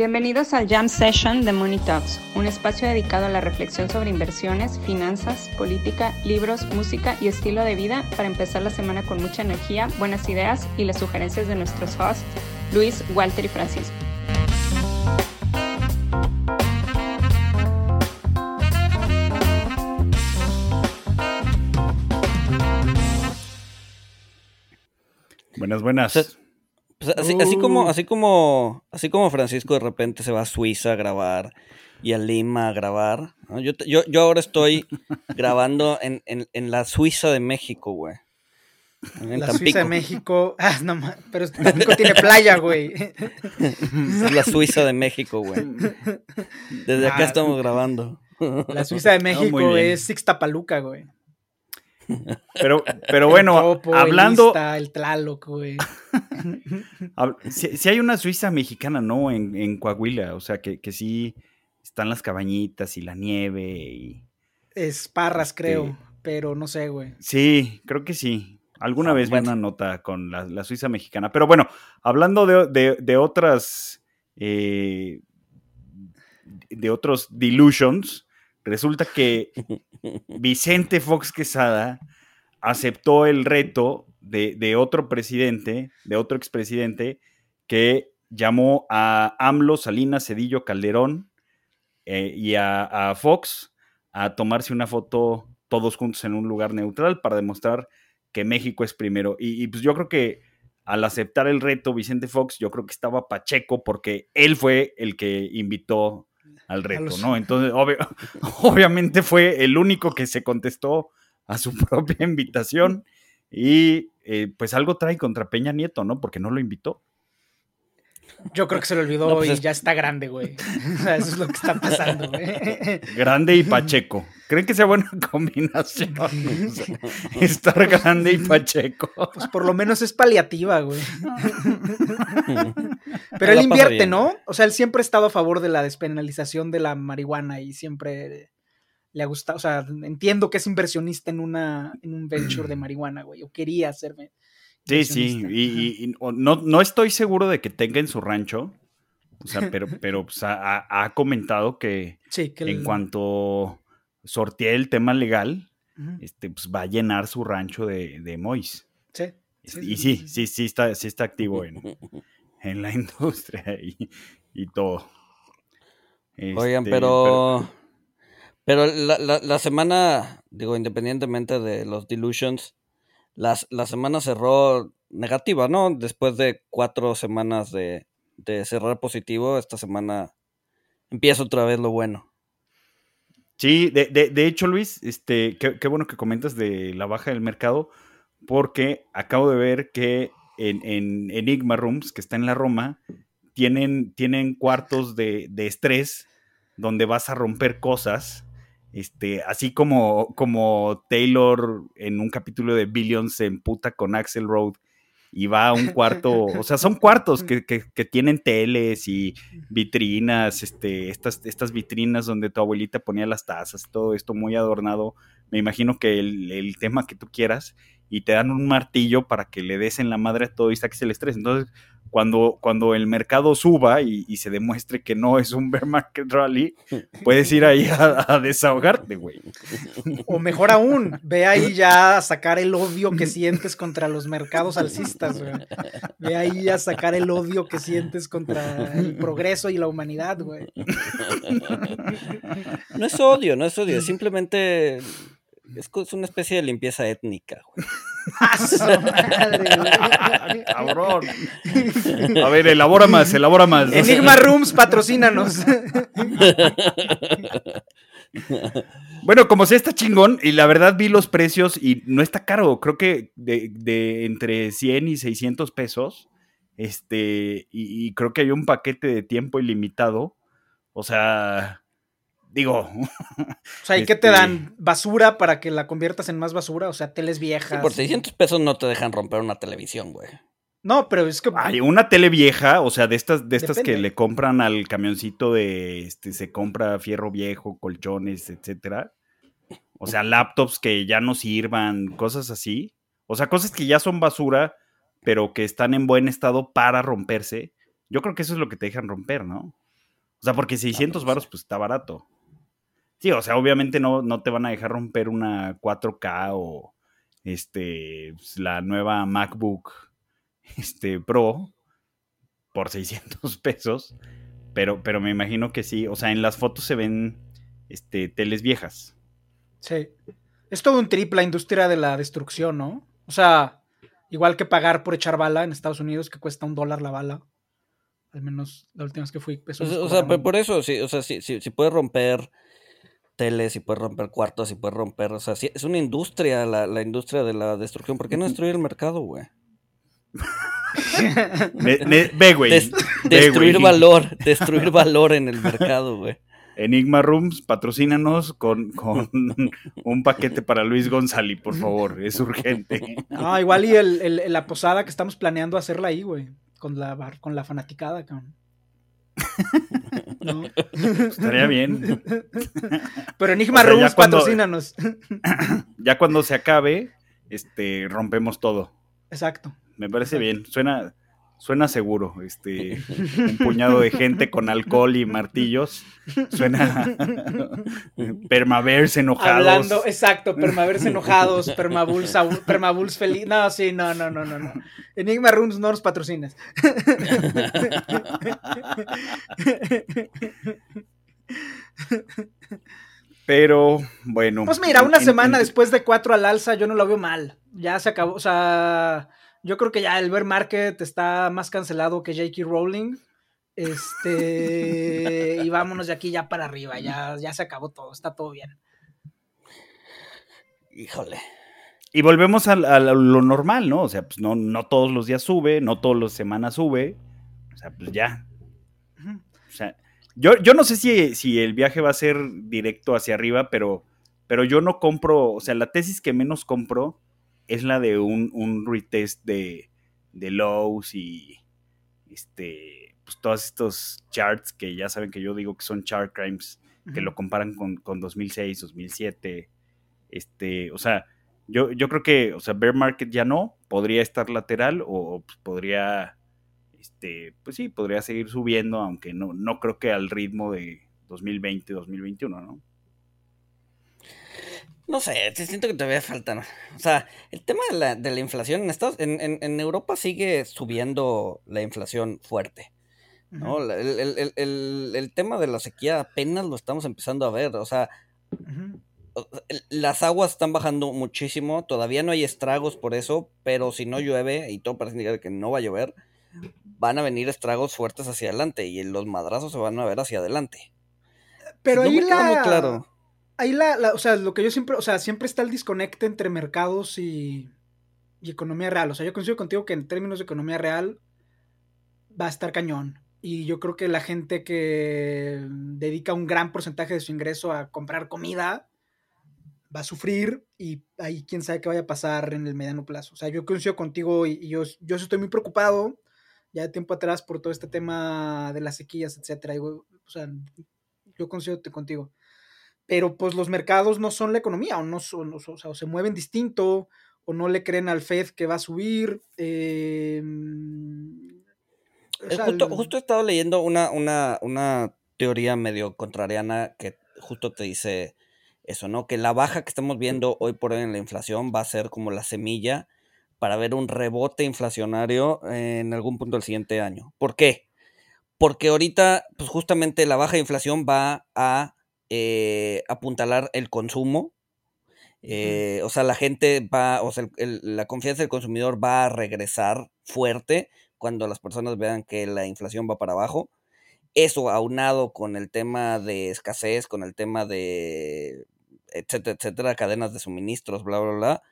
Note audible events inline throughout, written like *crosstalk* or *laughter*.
Bienvenidos al Jam Session de Money Talks, un espacio dedicado a la reflexión sobre inversiones, finanzas, política, libros, música y estilo de vida para empezar la semana con mucha energía, buenas ideas y las sugerencias de nuestros hosts, Luis, Walter y Francisco. Buenas, buenas. Pues, así, así, como, así como, así como Francisco de repente se va a Suiza a grabar y a Lima a grabar. Yo, yo, yo, ahora estoy *laughs* grabando en, en, en, la Suiza de México, güey. En la Tampico. Suiza de México. *laughs* Ah, no, pero Tampico tiene playa, güey. *laughs* Es la Suiza de México, güey. Desde acá ah, estamos grabando. La Suiza de México es Sixtapaluca, güey. Pero, pero bueno, hablando. El, Tlaloc, güey. *laughs* si, hay una Suiza mexicana, ¿no? En, Coahuila, o sea, que, que, sí están las cabañitas y la nieve y. Es Parras, este creo, pero no sé, güey. Sí, creo que sí. Alguna ah, vez vi una nota con la, Suiza mexicana. Pero bueno, hablando de, otras. Eh, de otros delusions Resulta que *laughs* Vicente Fox Quesada aceptó el reto de, otro presidente, de otro expresidente, que llamó a AMLO, Salinas, Cedillo, Calderón eh, y a, Fox a tomarse una foto todos juntos en un lugar neutral para demostrar que México es primero. Y, y, pues yo creo que al aceptar el reto, Vicente Fox, yo creo que estaba Pacheco porque él fue el que invitó al reto, ¿no? *laughs* Entonces, *laughs* obviamente fue el único que se contestó a su *laughs* propia invitación y eh, pues algo trae contra Peña Nieto, ¿no? Porque no lo invitó. Yo creo que se lo olvidó pues y ya está grande, güey. eso es lo que está pasando, güey. *laughs* Grande y Pacheco. ¿Creen que sea buena *laughs* combinación? *laughs* Estar grande y Pacheco. Pues por lo menos es paliativa, güey. Pero él invierte, ¿no? O sea, él siempre ha estado a favor de la despenalización de la marihuana y siempre le ha gustado. O sea, entiendo que es inversionista en, una, en un venture de *clears throat* marihuana, güey. O quería hacerme Sí, sí, y, no, no, estoy seguro de que tenga en su rancho, o sea, pero, *laughs* pero pues, ha, comentado que, en cuanto sortee el tema legal, este, pues va a llenar su rancho de, de Mois. Sí. Este, y sí, sí, sí está, sí está activo en, *laughs* en la *laughs* industria y, todo. Oigan, este, pero, pero, la, la, la, semana, digo, independientemente de los delusions, la semana cerró negativa, ¿no? Después de cuatro semanas de, cerrar positivo, esta semana empieza otra vez lo bueno. Sí, de, hecho, Luis, este, qué, bueno que comentas de la baja del mercado, porque acabo de ver que en, en Enigma Rooms, que está en la Roma, tienen, tienen cuartos de, de estrés donde vas a romper cosas este, así como, como Taylor en un capítulo de Billions se emputa con Axel Road y va a un cuarto, o sea, son cuartos que, tienen teles y vitrinas, este, estas, estas vitrinas donde tu abuelita ponía las tazas, todo esto muy adornado. Me imagino que el tema que tú quieras y te dan un martillo para que le des en la madre a todo y saques el estrés. Entonces, cuando, cuando el mercado suba y, se demuestre que no es un bear market rally, *laughs* puedes ir ahí a, desahogarte, güey. *laughs* O mejor aún, ve ahí ya a sacar el odio que sientes contra los mercados alcistas, güey. Ve ahí a sacar el odio que sientes contra el progreso y la humanidad, güey. *laughs* No es odio, no es odio, simplemente es una especie de limpieza étnica, güey. *laughs* *laughs* Cabrón. A ver, elabora más, elabora más. Enigma Rooms, patrocínanos. *laughs* Bueno, como sea, está chingón. Y la verdad vi los precios y no está caro. Creo que de, entre 100 y 600 pesos. Este, y creo que hay un paquete de tiempo ilimitado. O sea, Digo. O sea, ¿y qué te este dan? ¿Basura para que la conviertas en más basura? O sea, teles viejas. por 600 pesos no te dejan romper una televisión, güey. No, pero es que. Hay una tele vieja, o sea, de estas, de estas que le compran al camioncito de. Este, se compra fierro viejo, colchones, etcétera. O sea, laptops que ya no sirvan, cosas así. O sea, cosas que ya son basura, pero que están en buen estado para romperse. Yo creo que eso es lo que te dejan romper, ¿no? O sea, porque 600 varos pues está barato. Sí, o sea, obviamente no, no te van a dejar romper una 4K o este pues, la nueva MacBook este Pro por 600 *laughs* pesos, pero pero me imagino que sí, o sea, en las fotos se ven este teles viejas. Sí. Es todo un trip la industria de la destrucción, ¿no? O sea, igual que pagar por echar bala en Estados Unidos que cuesta un dólar la bala. Al menos la última vez que fui. o sea, por eso, sí, o sea, si, si, si puedes romper teles, si puedes romper cuartos, si puedes romper, o sea, sí, es una industria, la, la industria de la destrucción. ¿Por qué no destruir el mercado, güey? *laughs* ve, güey. destruir valor, destruir valor en el mercado, güey. Enigma Rooms, patrocínanos con, con un paquete para Luis González, por favor, es urgente. Ah, igual y el, la posada que estamos planeando hacerla ahí, güey, con la, con la fanaticada, cabrón. ¿No? Estaría bien. Pero Enigma Rooms, patrocínanos. *clears throat* Ya cuando se acabe, este, rompemos todo. Exacto. Me parece bien. Suena, Suena seguro, este, *laughs* un puñado de gente con alcohol y martillos. Suena *laughs* permavers enojados. Hablando, exacto, permavers enojados, permabuls, permabuls feliz. No, sí, no, no, no, no, no. Enigma Rooms no nos patrocinas. Pero bueno. Pues mira, una semana después de cuatro al alza, yo no lo veo mal. Ya se acabó, o sea yo creo que ya el bear market está más cancelado que J.K. Rowling. Este, y vámonos de aquí ya para arriba, ya, ya se acabó todo, está todo bien. Híjole. Y volvemos a, lo normal, ¿no? O sea, pues no, no todos los días sube, no todas las semanas sube. O sea, pues ya. O sea, yo, yo no sé si, si, el viaje va a ser directo hacia arriba, pero, pero yo no compro, o sea, la tesis que menos compro es la de un, un retest de, de lows y este, pues todos estos charts que ya saben que yo digo que son chart crimes, que lo comparan con, con 2006, 2007, este, o sea, yo, yo creo que, o sea, bear market ya no, podría estar lateral o pues, podría, este, pues sí, podría seguir subiendo, aunque no, no creo que al ritmo de 2020, 2021, ¿no? No sé, siento que todavía faltan. O sea, el tema de la, de la inflación en Estados en, en, en, Europa sigue subiendo la inflación fuerte. ¿no? el, el, el, el, tema de la sequía apenas lo estamos empezando a ver. O sea, las aguas están bajando muchísimo. Todavía no hay estragos por eso, pero si no llueve, y todo parece indicar que no va a llover, van a venir estragos fuertes hacia adelante y los madrazos se van a ver hacia adelante. Pero ahí la... muy claro ahí la, o sea, lo que yo siempre, o sea, siempre está el disconecte entre mercados y, y economía real. O sea, yo coincido contigo que en términos de economía real va a estar cañón. Y yo creo que la gente que dedica un gran porcentaje de su ingreso a comprar comida va a sufrir y ahí quién sabe qué vaya a pasar en el mediano plazo. O sea, yo coincido contigo y, yo, yo estoy muy preocupado ya de tiempo atrás por todo este tema de las sequías, etcétera. o sea, yo coincido contigo pero pues los mercados no son la economía, o, no son, o, sea, o se mueven distinto, o no le creen al Fed que va a subir. Em, justo, he estado leyendo una, una, una teoría medio contrariana que justo te dice eso, ¿no? Que la baja que estamos viendo hoy por hoy en la inflación va a ser como la semilla para ver un rebote inflacionario en algún punto del siguiente año. ¿Por qué? Porque ahorita, pues justamente la baja de inflación va a eh, apuntalar el consumo. Eh, o sea, la gente va, o sea, la confianza del consumidor va a regresar fuerte cuando las personas vean que la inflación va para abajo. Eso aunado con el tema de escasez, con el tema de etcétera, etcétera, cadenas de suministros, bla, bla, bla,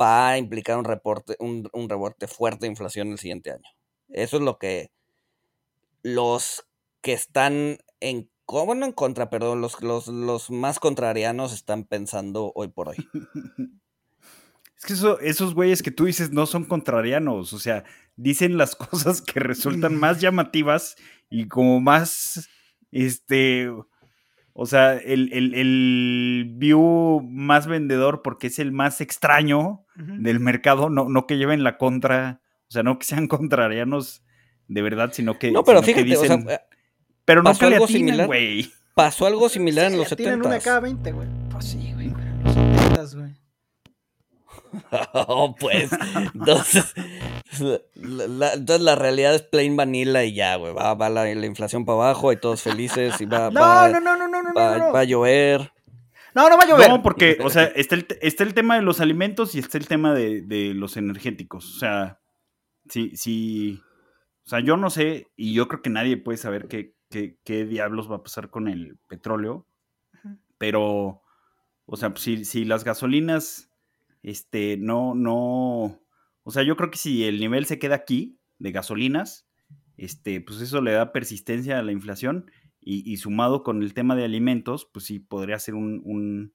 va a implicar un reporte, un, un rebote fuerte de inflación el siguiente año. Eso es lo que los que están en ¿Cómo no en contra? Perdón, los, los, los más contrarianos están pensando hoy por hoy. *laughs* Es que eso, esos güeyes que tú dices no son contrarianos, o sea, dicen las *laughs* cosas que resultan más llamativas y como más, este, o sea, el, el, view más vendedor porque es el más extraño del mercado, no, no que lleven la contra, o sea, no que sean *laughs* contrarianos de verdad, sino que... No, pero fíjate, o sea, Pero no se algo similar, güey. Pasó algo similar en los 70. Tienen una cada 20, güey. Pues sí, güey, en los *laughs* 70, güey. oh, pues. Entonces la, entonces la realidad es plain vanilla y ya, güey. Va, va la, inflación para abajo y todos felices y va, *laughs* no, va, no, no, no, no, va, no, va a llover. No, no va a llover. No, porque, o sea, está el, está el tema de los alimentos y está el tema de, de los energéticos. O sea, sí, sí. O sea, yo no sé, y yo creo que nadie puede saber qué, qué, qué diablos va a pasar con el petróleo. Pero, o sea, si, si las gasolinas, este, no, no. O sea, yo creo que si el nivel se queda aquí de gasolinas, este, pues eso le da persistencia a la inflación y, sumado con el tema de alimentos, pues sí podría ser un,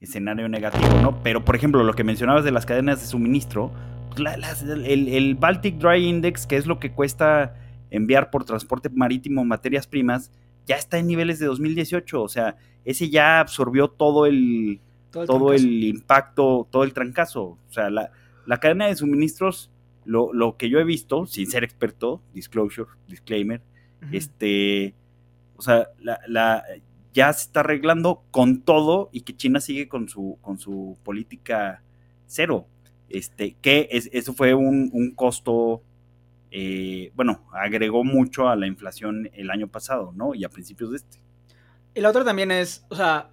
escenario negativo, ¿no? Pero, por ejemplo, lo que mencionabas de las cadenas de suministro, pues el, Baltic Dry Index, que es lo que cuesta enviar por transporte marítimo materias primas, ya está en niveles de 2018, o sea, ese ya absorbió todo el, todo el, impacto, todo el trancazo, o sea, la, la cadena de suministros, lo, lo, que yo he visto, sin ser experto, disclosure, disclaimer, este, o sea, la, la, ya se está arreglando con todo y que China sigue con su, con su política cero. Este, que es, eso fue un, un costo, eh, bueno, agregó mucho a la inflación el año pasado, ¿no? Y a principios de este. Y la otra también es, o sea,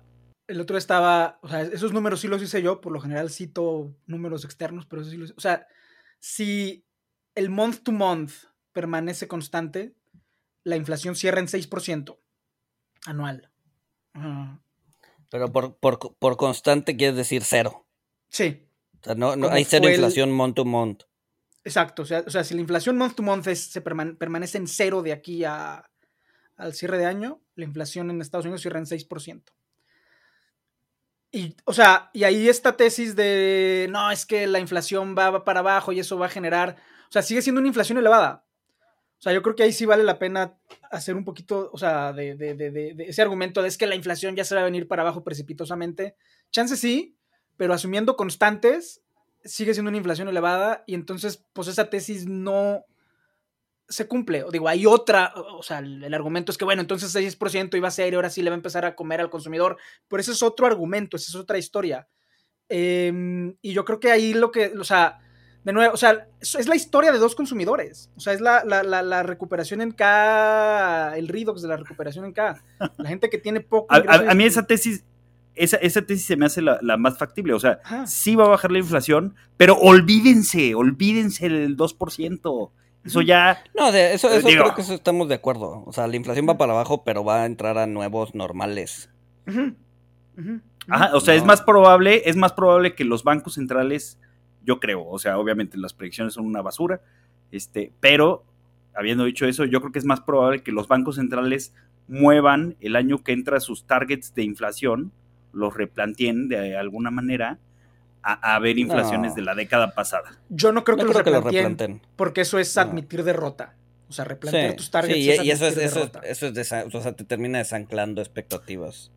el otro estaba, o sea, esos números sí los hice yo, por lo general cito números externos, pero eso sí los, o sea, si el month to month permanece constante, la inflación cierra en 6% anual. Pero por, por, constante quieres decir cero. Sí. O sea, no, no hay cero inflación month to month. Exacto. O sea, o sea, si la inflación month to month se permanece en cero de aquí al cierre de año, la inflación en Estados Unidos cierra en 6%. Y, o sea, y ahí esta tesis de, no, es que la inflación va para abajo y eso va a generar, o sea, sigue siendo una inflación elevada. O sea, yo creo que ahí sí vale la pena hacer un poquito, o sea, de, ese argumento de es que la inflación ya se va a venir para abajo precipitosamente. Chance sí, pero asumiendo constantes, sigue siendo una inflación elevada y entonces, pues esa tesis no se cumple. O digo, hay otra, o sea, el, argumento es que, bueno, entonces 6% iba a ser y ahora sí le va a empezar a comer al consumidor, pero ese es otro argumento, esa es otra historia. Em, y yo creo que ahí lo que, o sea, de nuevo, o sea, es la historia de dos consumidores. O sea, es la, la, recuperación en K, el redox de la recuperación en K. La gente que tiene poco. A, mí esa tesis, esa, esa, tesis se me hace la, más factible. O sea, sí va a bajar la inflación, pero olvídense, olvídense del 2%. Eso ya. No, de eso, eso creo que eso estamos de acuerdo. O sea, la inflación va para abajo, pero va a entrar a nuevos normales. Ajá, o sea, es más probable, es más probable que los bancos centrales yo creo, o sea, obviamente las predicciones son una basura, este, pero habiendo dicho eso, yo creo que es más probable que los bancos centrales muevan el año que entra sus targets de inflación, los replanteen de alguna manera a, ver inflaciones de la década pasada. Yo no creo que, los, replanteen, porque eso es admitir derrota. O sea, replantear tus targets. Sí, y, eso es, eso, eso es o sea, te termina desanclando expectativas.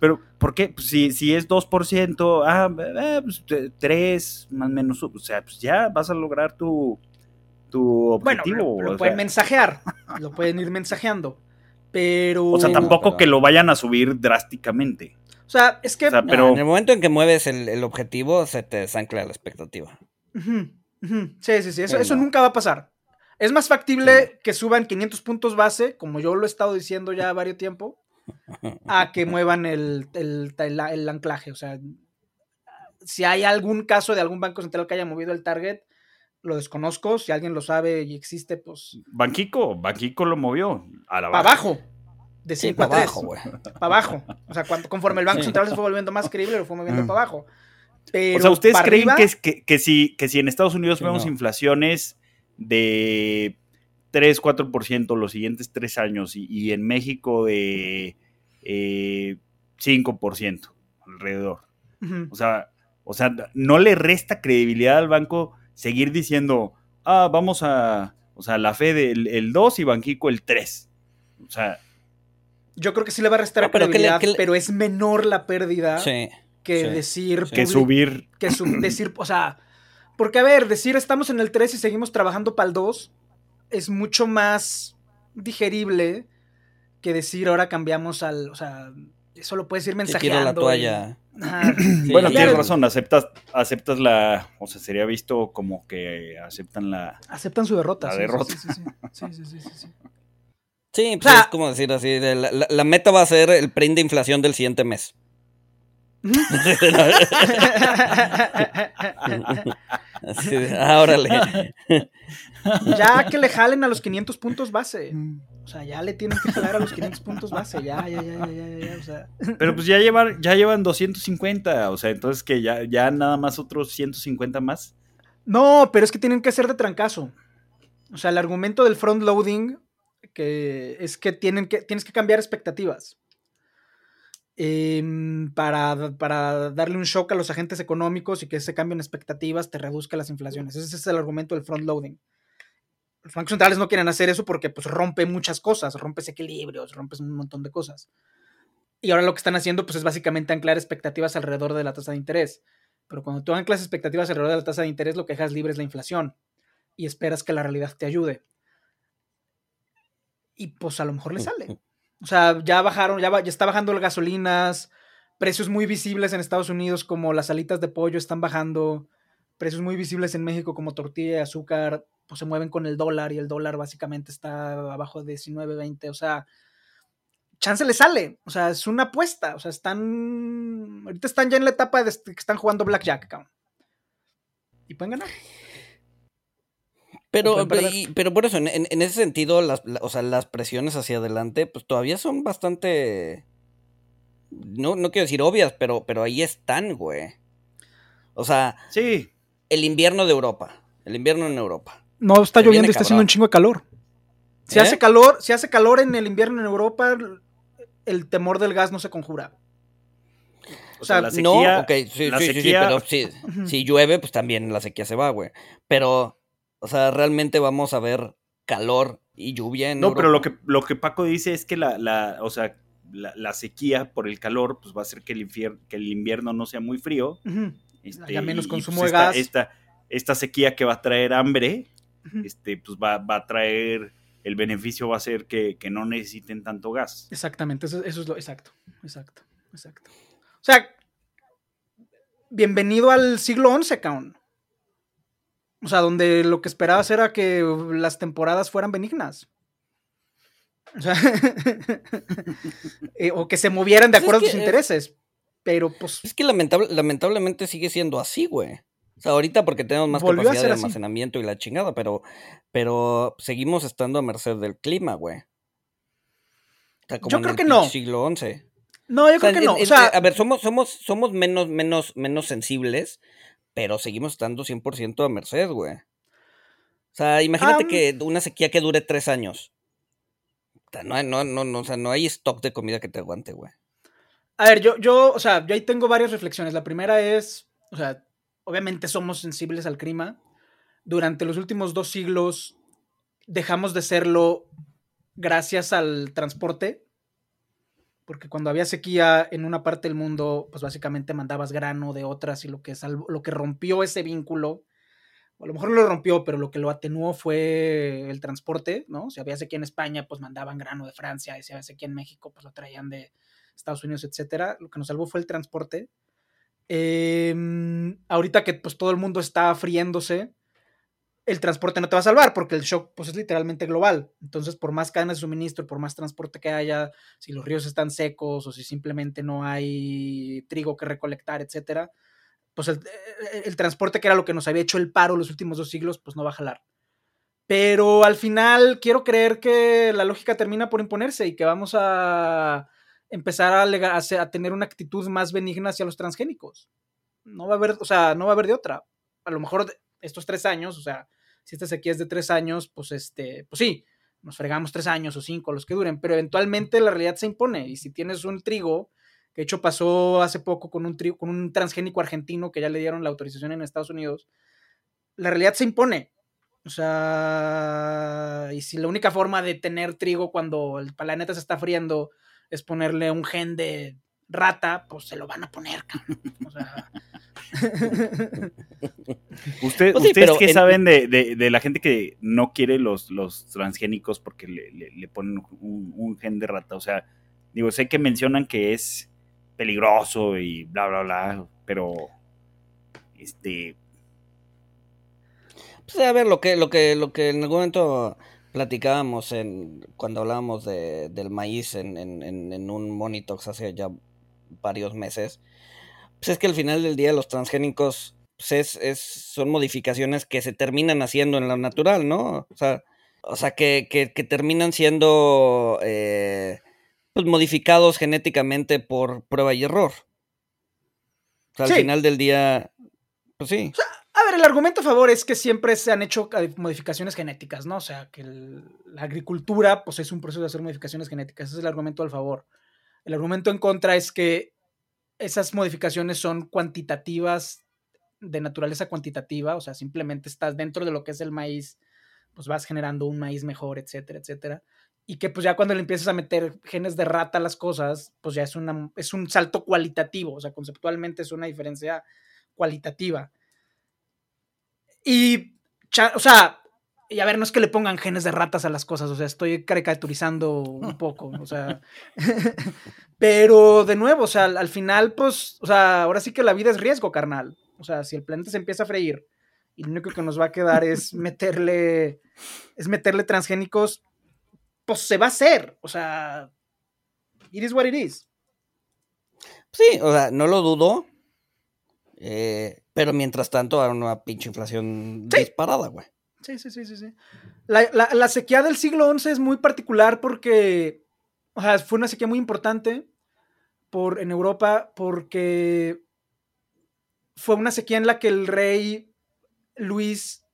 Pero, ¿por qué? Pues si, si es 2%, ah, eh, pues 3, más o menos, o sea, pues ya vas a lograr tu, tu objetivo. Bueno, lo, pueden mensajear, lo pueden ir mensajeando, pero... O sea, tampoco que lo vayan a subir drásticamente. O sea, es que... pero... en el momento en que mueves el, objetivo, se te desancla la expectativa. Sí, sí, sí, eso, eso nunca va a pasar. Es más factible que suban 500 puntos base, como yo lo he estado diciendo ya varios tiempo, a que *laughs* muevan el, el, anclaje. O sea, si hay algún caso de algún banco central que haya movido el target, lo desconozco. Si alguien lo sabe y existe, pues. Banquico, Banquico lo movió. A la Para abajo. De 5 a 3. Abajo, para abajo. O sea, cuando, conforme el Banco Central se fue volviendo más creíble, lo fue moviendo mm. para abajo. Pero o sea, ¿ustedes creen que, que, si, que si en Estados Unidos vemos inflaciones de 3, 4% los siguientes tres años y, en México de 5% eh, alrededor. O sea, o sea, no le resta credibilidad al banco seguir diciendo, ah, vamos a, o sea, la fe del el 2 y Banquico el 3. O sea... Yo creo que sí le va a restar credibilidad, pero es menor la pérdida que decir... Que subir. Que *clears throat* decir, o sea, porque a ver, decir estamos en el 3 y seguimos trabajando para el 2 es mucho más digerible que decir ahora cambiamos al, o sea, eso lo puedes ir mensajeando. la toalla. *clears throat* bueno, tienes razón, aceptas, aceptas la, o sea, sería visto como que aceptan la... Aceptan su derrota. La derrota. Sí, sí, sí. sí, sí, *laughs* pues es como decir así, la, meta va a ser el print de inflación del siguiente mes. órale. *laughs* Ya que le jalen a los 500 puntos base. O sea, ya le tienen que jalar a los 500 puntos base, ya, ya, ya, ya, ya, o sea. Pero pues ya llevan, ya llevan 250, o sea, entonces que ya, ya nada más otros 150 más. No, pero es que tienen que ser de trancazo. O sea, el argumento del front loading que es que, tienen que tienes que cambiar expectativas. Em, para, para, darle un shock a los agentes económicos y que se cambien expectativas te reduzca las inflaciones. Ese es el argumento del front loading los bancos centrales no quieren hacer eso porque pues rompe muchas cosas, rompes equilibrios, rompes un montón de cosas. Y ahora lo que están haciendo pues es básicamente anclar expectativas alrededor de la tasa de interés. Pero cuando tú anclas expectativas alrededor de la tasa de interés, lo que dejas libre es la inflación y esperas que la realidad te ayude. Y pues a lo mejor le sale. O sea, ya bajaron, ya, ya está bajando las gasolinas, precios muy visibles en Estados Unidos como las alitas de pollo están bajando, precios muy visibles en México como tortilla de azúcar pues se mueven con el dólar y el dólar básicamente está abajo de 19, 20, o sea, chance le sale, o sea, es una apuesta, o sea, están, ahorita están ya en la etapa de que están jugando blackjack, cabrón. Y pueden ganar. Pero, pero, por eso, en, ese sentido, las, o sea, las presiones hacia adelante, pues todavía son bastante. No, no quiero decir obvias, pero, pero ahí están, güey. O sea. Sí. El invierno de Europa. El invierno en Europa. No está lloviendo y está haciendo un chingo de calor. Si hace ¿Eh? calor, si hace calor en el invierno en Europa, el temor del gas no se conjura. O sea, la sequía, no, ok, sí, sí, sí, pero si llueve, pues también la sequía se va, güey. Pero, o sea, realmente vamos a ver calor y lluvia en No, pero lo que, lo que Paco dice es que la, la o sea, la, sequía por el calor, pues va a hacer que el, que el invierno no sea muy frío. Este, menos pues consumo de gas. Esta, esta sequía que va a traer hambre, este, pues va, a traer, el beneficio va a ser que, no necesiten tanto gas. Exactamente, eso, es lo, exacto, exacto, exacto. O sea, bienvenido al siglo XI, cabrón. O sea, donde lo que esperabas era que las temporadas fueran benignas. O sea, *laughs* eh, o que se movieran de pues acuerdo a tus intereses. Pero pues. Es que lamentablemente sigue siendo así, güey. O sea, ahorita porque tenemos más capacidad de almacenamiento y la chingada, pero, pero seguimos estando a merced del clima, güey. yo creo que no. Siglo XI. No, yo creo que no. o sea, a ver, somos, somos, somos menos, menos, menos sensibles, pero seguimos estando 100% a merced, güey. O sea, imagínate que una sequía que dure tres años. No, no, no, no, o sea, no hay stock de comida que te aguante, güey. A ver, yo, yo, o sea, yo ahí tengo varias reflexiones. La primera es, o sea, obviamente somos sensibles al clima. Durante los últimos dos siglos dejamos de serlo gracias al transporte, porque cuando había sequía en una parte del mundo, pues básicamente mandabas grano de otras y lo que, lo que rompió ese vínculo, a lo mejor lo rompió, pero lo que lo atenuó fue el transporte, ¿no? Si había sequía en España, pues mandaban grano de Francia, y si había sequía en México, pues lo traían de Estados Unidos, etcétera. Lo que nos salvó fue el transporte. Em, ahorita que pues todo el mundo está friéndose, el transporte no te va a salvar porque el shock pues es literalmente global. Entonces, por más cadenas de suministro, por más transporte que haya, si los ríos están secos o si simplemente no hay trigo que recolectar, etcétera, pues el, el, transporte que era lo que nos había hecho el paro los últimos dos siglos, pues no va a jalar. Pero al final quiero creer que la lógica termina por imponerse y que vamos a empezar a, a, tener una actitud más benigna hacia los transgénicos. No va a haber, o sea, no va a haber de otra. A lo mejor estos tres años, o sea, si esta sequía es de tres años, pues este, pues sí, nos fregamos tres años o cinco, los que duren, pero eventualmente la realidad se impone. Y si tienes un trigo, que de hecho pasó hace poco con un trigo, con un transgénico argentino que ya le dieron la autorización en Estados Unidos, la realidad se impone. O sea, y si la única forma de tener trigo cuando el planeta se está friendo es ponerle un gen de rata, pues se lo van a poner, O sea. Usted, pues ¿Ustedes qué saben de, la gente que no quiere los, los transgénicos porque le, ponen un, gen de rata? O sea, digo, sé que mencionan que es peligroso y bla, bla, bla, pero este... Pues a ver, lo que, lo que, lo que en algún momento platicábamos en, cuando hablábamos de, del maíz en, en, un Monitox hace ya varios meses, pues es que al final del día los transgénicos pues es, son modificaciones que se terminan haciendo en lo natural, ¿no? O sea, o sea que, que, terminan siendo eh, pues modificados genéticamente por prueba y error. O sea, al final del día, pues sí. A ver, el argumento a favor es que siempre se han hecho modificaciones genéticas, ¿no? O sea, que la agricultura, pues es un proceso de hacer modificaciones genéticas. Ese es el argumento al favor. El argumento en contra es que esas modificaciones son cuantitativas, de naturaleza cuantitativa, o sea, simplemente estás dentro de lo que es el maíz, pues vas generando un maíz mejor, etcétera, etcétera. Y que pues ya cuando le empiezas a meter genes de rata a las cosas, pues ya es, una, es un salto cualitativo, o sea, conceptualmente es una diferencia cualitativa. Y, o sea, y a ver, no es que le pongan genes de ratas a las cosas, o sea, estoy caricaturizando un poco, o sea, *laughs* pero de nuevo, o sea, al, final, pues, o sea, ahora sí que la vida es riesgo, carnal. O sea, si el planeta se empieza a freír y lo único que nos va a quedar es *laughs* meterle, es meterle transgénicos, pues se va a hacer, o sea, it is what it is. Sí, o sea, no lo dudo, eh, pero mientras tanto, hay una pinche inflación disparada, güey. Sí, sí, sí, sí, sí. La, sequía del siglo XI es muy particular porque, o sea, fue una sequía muy importante por, en Europa porque fue una sequía en la que el rey Luis,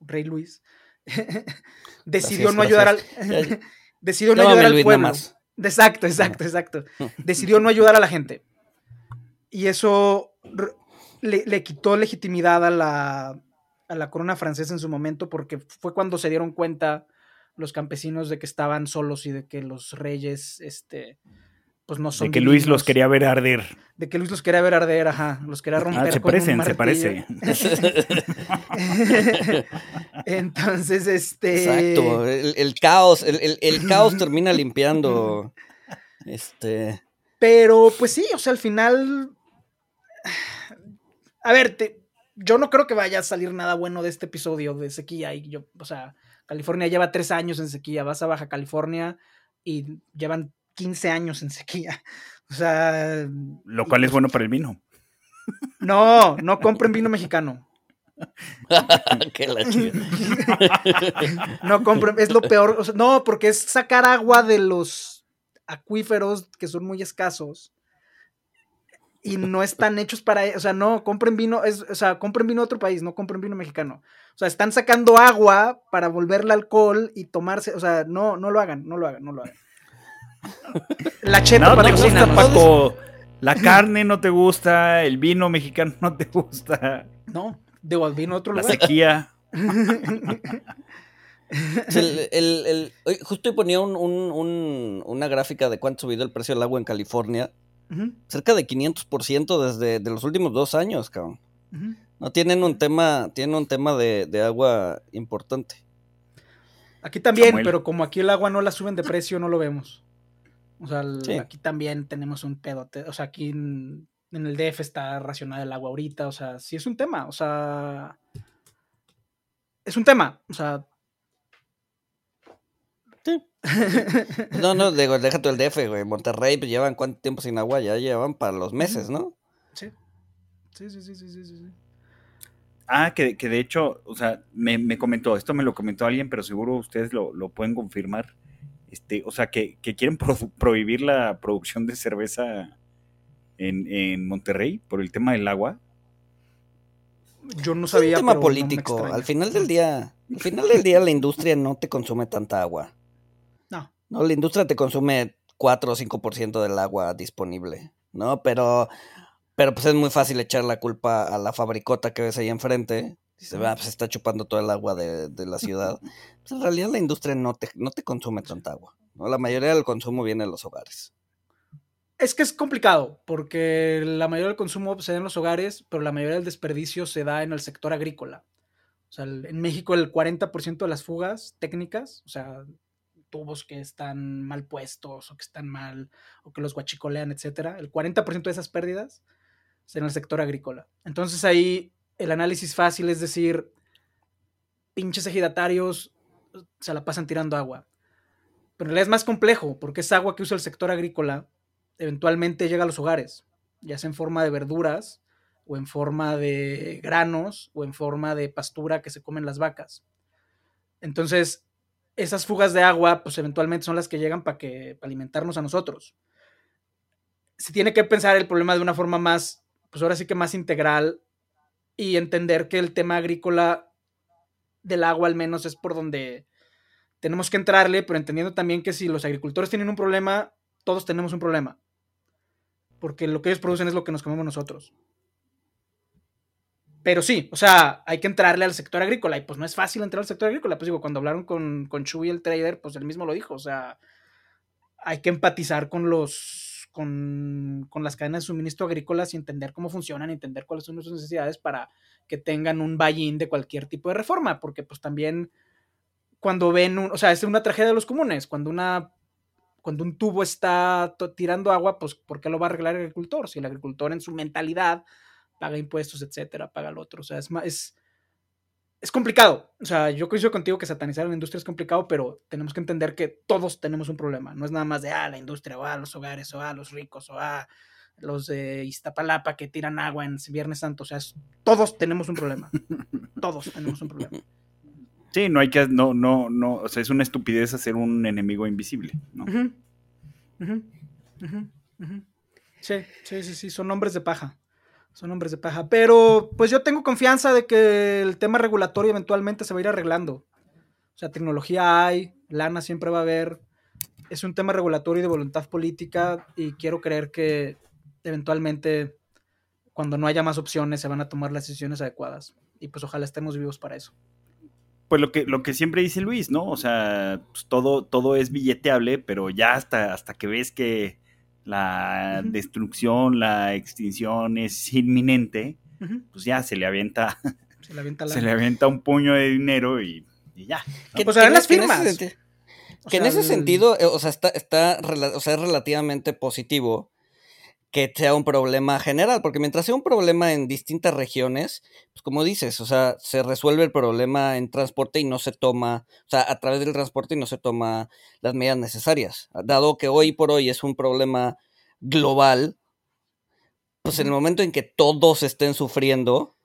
rey Luis, *laughs* decidió no ayudar al... *laughs* decidió no, ayudar al pueblo. Exacto, exacto, exacto. *laughs* Decidió no ayudar a la gente. Y eso le, quitó legitimidad a la, a la corona francesa en su momento porque fue cuando se dieron cuenta los campesinos de que estaban solos y de que los reyes, este, pues no son. De que Luis los quería ver arder. De que Luis los quería ver arder, ajá. Los quería romper. Ah, se parecen, se parece. *laughs* Entonces, este. Exacto. El, caos, el, el, caos termina limpiando. *laughs* Este. Pero, pues sí, o sea, al final a ver, yo no creo que vaya a salir nada bueno de este episodio de sequía. Y yo, o sea, California lleva tres años en sequía, vas a Baja California y llevan 15 años en sequía. O sea. Lo cual es bueno para el vino. No, no compren vino mexicano. *laughs* *laughs* no compren, es lo peor. no, porque es sacar agua de los acuíferos que son muy escasos y no están hechos para, o sea, no, compren vino, es, o sea, compren vino de otro país, no compren vino mexicano. O sea, están sacando agua para volverle alcohol y tomarse, o sea, no, no lo hagan, no lo hagan, no lo hagan. *laughs* La cheta no te gusta, Paco. La carne no te gusta, el vino mexicano no te gusta. No, digo, el vino otro lugar. La sequía. *laughs* el, justo ponía un, una gráfica de cuánto ha subido el precio del agua en California Cerca de 500% desde de los últimos dos años, cabrón. No tienen un tema, tienen un tema de, agua importante. Aquí también, pero como aquí el agua no la suben de precio, no lo vemos. O sea, aquí también tenemos un pedo. O sea, aquí en, el DF está racionada el agua ahorita. O sea, sí es un tema. O sea, es un tema. O sea, *laughs* no, no, digo, deja el DF, güey. Monterrey, pues llevan cuánto tiempo sin agua, ya llevan para los meses, ¿no? Sí. Sí, sí, sí, sí, sí, sí. Ah, que, que de hecho, o sea, me, comentó, esto me lo comentó alguien, pero seguro ustedes lo, pueden confirmar. Este, o sea, que, quieren *laughs* prohibir la producción de cerveza en, en, Monterrey por el tema del agua. Yo no sabía. Es un tema político. al final del día, al final del día la industria no te consume tanta agua. No, la industria te consume 4 o 5% del agua disponible, ¿no? Pero, pero pues es muy fácil echar la culpa a la fabricota que ves ahí enfrente. Dice, ah, pues está chupando todo el agua de, la ciudad. *laughs* Pues en realidad la industria no te, no te consume tanta agua, ¿no? La mayoría del consumo viene de los hogares. Es que es complicado, porque la mayoría del consumo se da en los hogares, pero la mayoría del desperdicio se da en el sector agrícola. O sea, en México el 40% de las fugas técnicas, o sea, tubos que están mal puestos o que están mal o que los guachicolean, etcétera, el 40% de esas pérdidas es en el sector agrícola. Entonces ahí el análisis fácil es decir, pinches ejidatarios se la pasan tirando agua. Pero en realidad es más complejo, porque es agua que usa el sector agrícola, eventualmente llega a los hogares, ya sea en forma de verduras, o en forma de granos, o en forma de pastura que se comen las vacas. Entonces, esas fugas de agua, pues eventualmente son las que llegan para alimentarnos a nosotros. Se tiene que pensar el problema de una forma más, pues ahora sí que más integral y entender que el tema agrícola del agua al menos es por donde tenemos que entrarle, pero entendiendo también que si los agricultores tienen un problema, todos tenemos un problema. Porque lo que ellos producen es lo que nos comemos nosotros. Pero sí, o sea, hay que entrarle al sector agrícola y pues no es fácil entrar al sector agrícola. Pues digo, cuando hablaron con, con Chuy, el trader, pues él mismo lo dijo, o sea, hay que empatizar con los, con, con las cadenas de suministro agrícolas y entender cómo funcionan, entender cuáles son sus necesidades para que tengan un buy-in de cualquier tipo de reforma, porque pues también cuando ven, o sea, es una tragedia de los comunes, cuando una cuando un tubo está tirando agua, pues ¿por qué lo va a arreglar el agricultor? Si el agricultor en su mentalidad paga impuestos, etcétera, paga el otro. O sea, es, es, es complicado. O sea, yo coincido contigo que satanizar la industria es complicado, pero tenemos que entender que todos tenemos un problema. No es nada más de, ah, la industria, o ah, los hogares, o ah, los ricos, o ah, los de Iztapalapa que tiran agua en Viernes Santo. O sea, todos tenemos un problema. *laughs* todos tenemos un problema. Sí, no hay que, no, no, no, o sea, es una estupidez hacer un enemigo invisible, ¿no? sí, sí, sí, sí, son hombres de paja. Son hombres de paja. Pero pues yo tengo confianza de que el tema regulatorio eventualmente se va a ir arreglando. O sea, tecnología hay, lana siempre va a haber. Es un tema regulatorio de voluntad política y quiero creer que eventualmente cuando no haya más opciones se van a tomar las decisiones adecuadas. Y pues ojalá estemos vivos para eso. Pues lo que, lo que siempre dice Luis, ¿no? O sea, pues todo, todo es billeteable, pero ya hasta, hasta que ves que la destrucción, la extinción es inminente, pues ya se le avienta, *laughs* se le avienta, un puño de dinero y, ya. Que, pues las firmas. Que en ese, sentido, eh, o sea, está, está o sea, es relativamente positivo que sea un problema general, porque mientras sea un problema en distintas regiones, pues como dices, o sea, se resuelve el problema en transporte y no se toma, o sea, a través del transporte y no se toma las medidas necesarias. Dado que hoy por hoy es un problema global, pues en el momento en que todos estén sufriendo,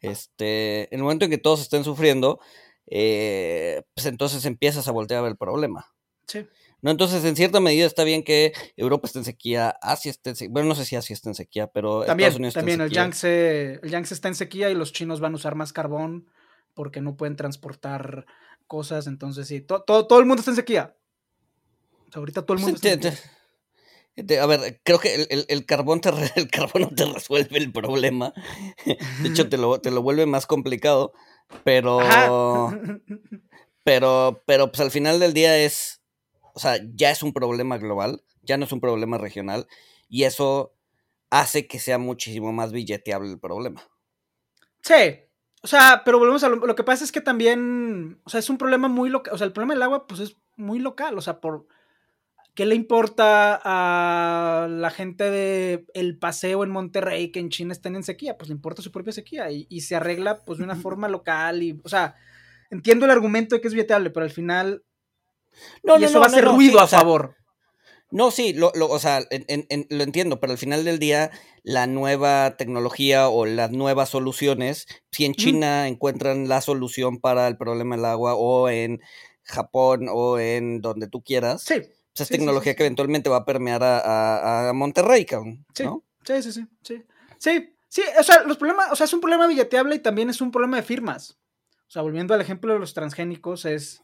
este, en el momento en que todos estén sufriendo, eh, pues entonces empiezas a voltear a ver el problema. Sí. ¿No? Entonces, en cierta medida está bien que Europa esté en sequía, Asia esté en sequía, bueno, no sé si Asia está en sequía, pero también, Estados Unidos también el Yangtze, el Yangtze está en sequía y los chinos van a usar más carbón porque no pueden transportar cosas, entonces sí, todo, todo, el mundo está en sequía. ahorita todo el mundo está en sequía. A ver, creo que el, carbón te, *laughs* el no te resuelve el problema. De hecho, te lo, te lo vuelve más complicado. Pero. Pero, pero pues al final del día es o sea, ya es un problema global, ya no es un problema regional, y eso hace que sea muchísimo más billeteable el problema. Sí, o sea, pero volvemos a lo, que pasa es que también, o sea, es un problema muy local, o sea, el problema del agua pues es muy local, o sea, por ¿qué le importa a la gente de El Paseo en Monterrey que en China estén en sequía? Pues le importa su propia sequía y, se arregla pues de una *laughs* forma local y, o sea, entiendo el argumento de que es billeteable, pero al final no, y eso va a hacer ruido a favor. No, sí, lo, o sea, lo entiendo, pero al final del día, la nueva tecnología o las nuevas soluciones, si en China encuentran la solución para el problema del agua o en Japón o en donde tú quieras, sí, pues es tecnología que eventualmente va a permear a, Monterrey, ¿no? Sí, sí, sí, sí. Sí, sí, o sea, los problemas, o sea, es un problema billeteable y también es un problema de firmas. O sea, volviendo al ejemplo de los transgénicos, es,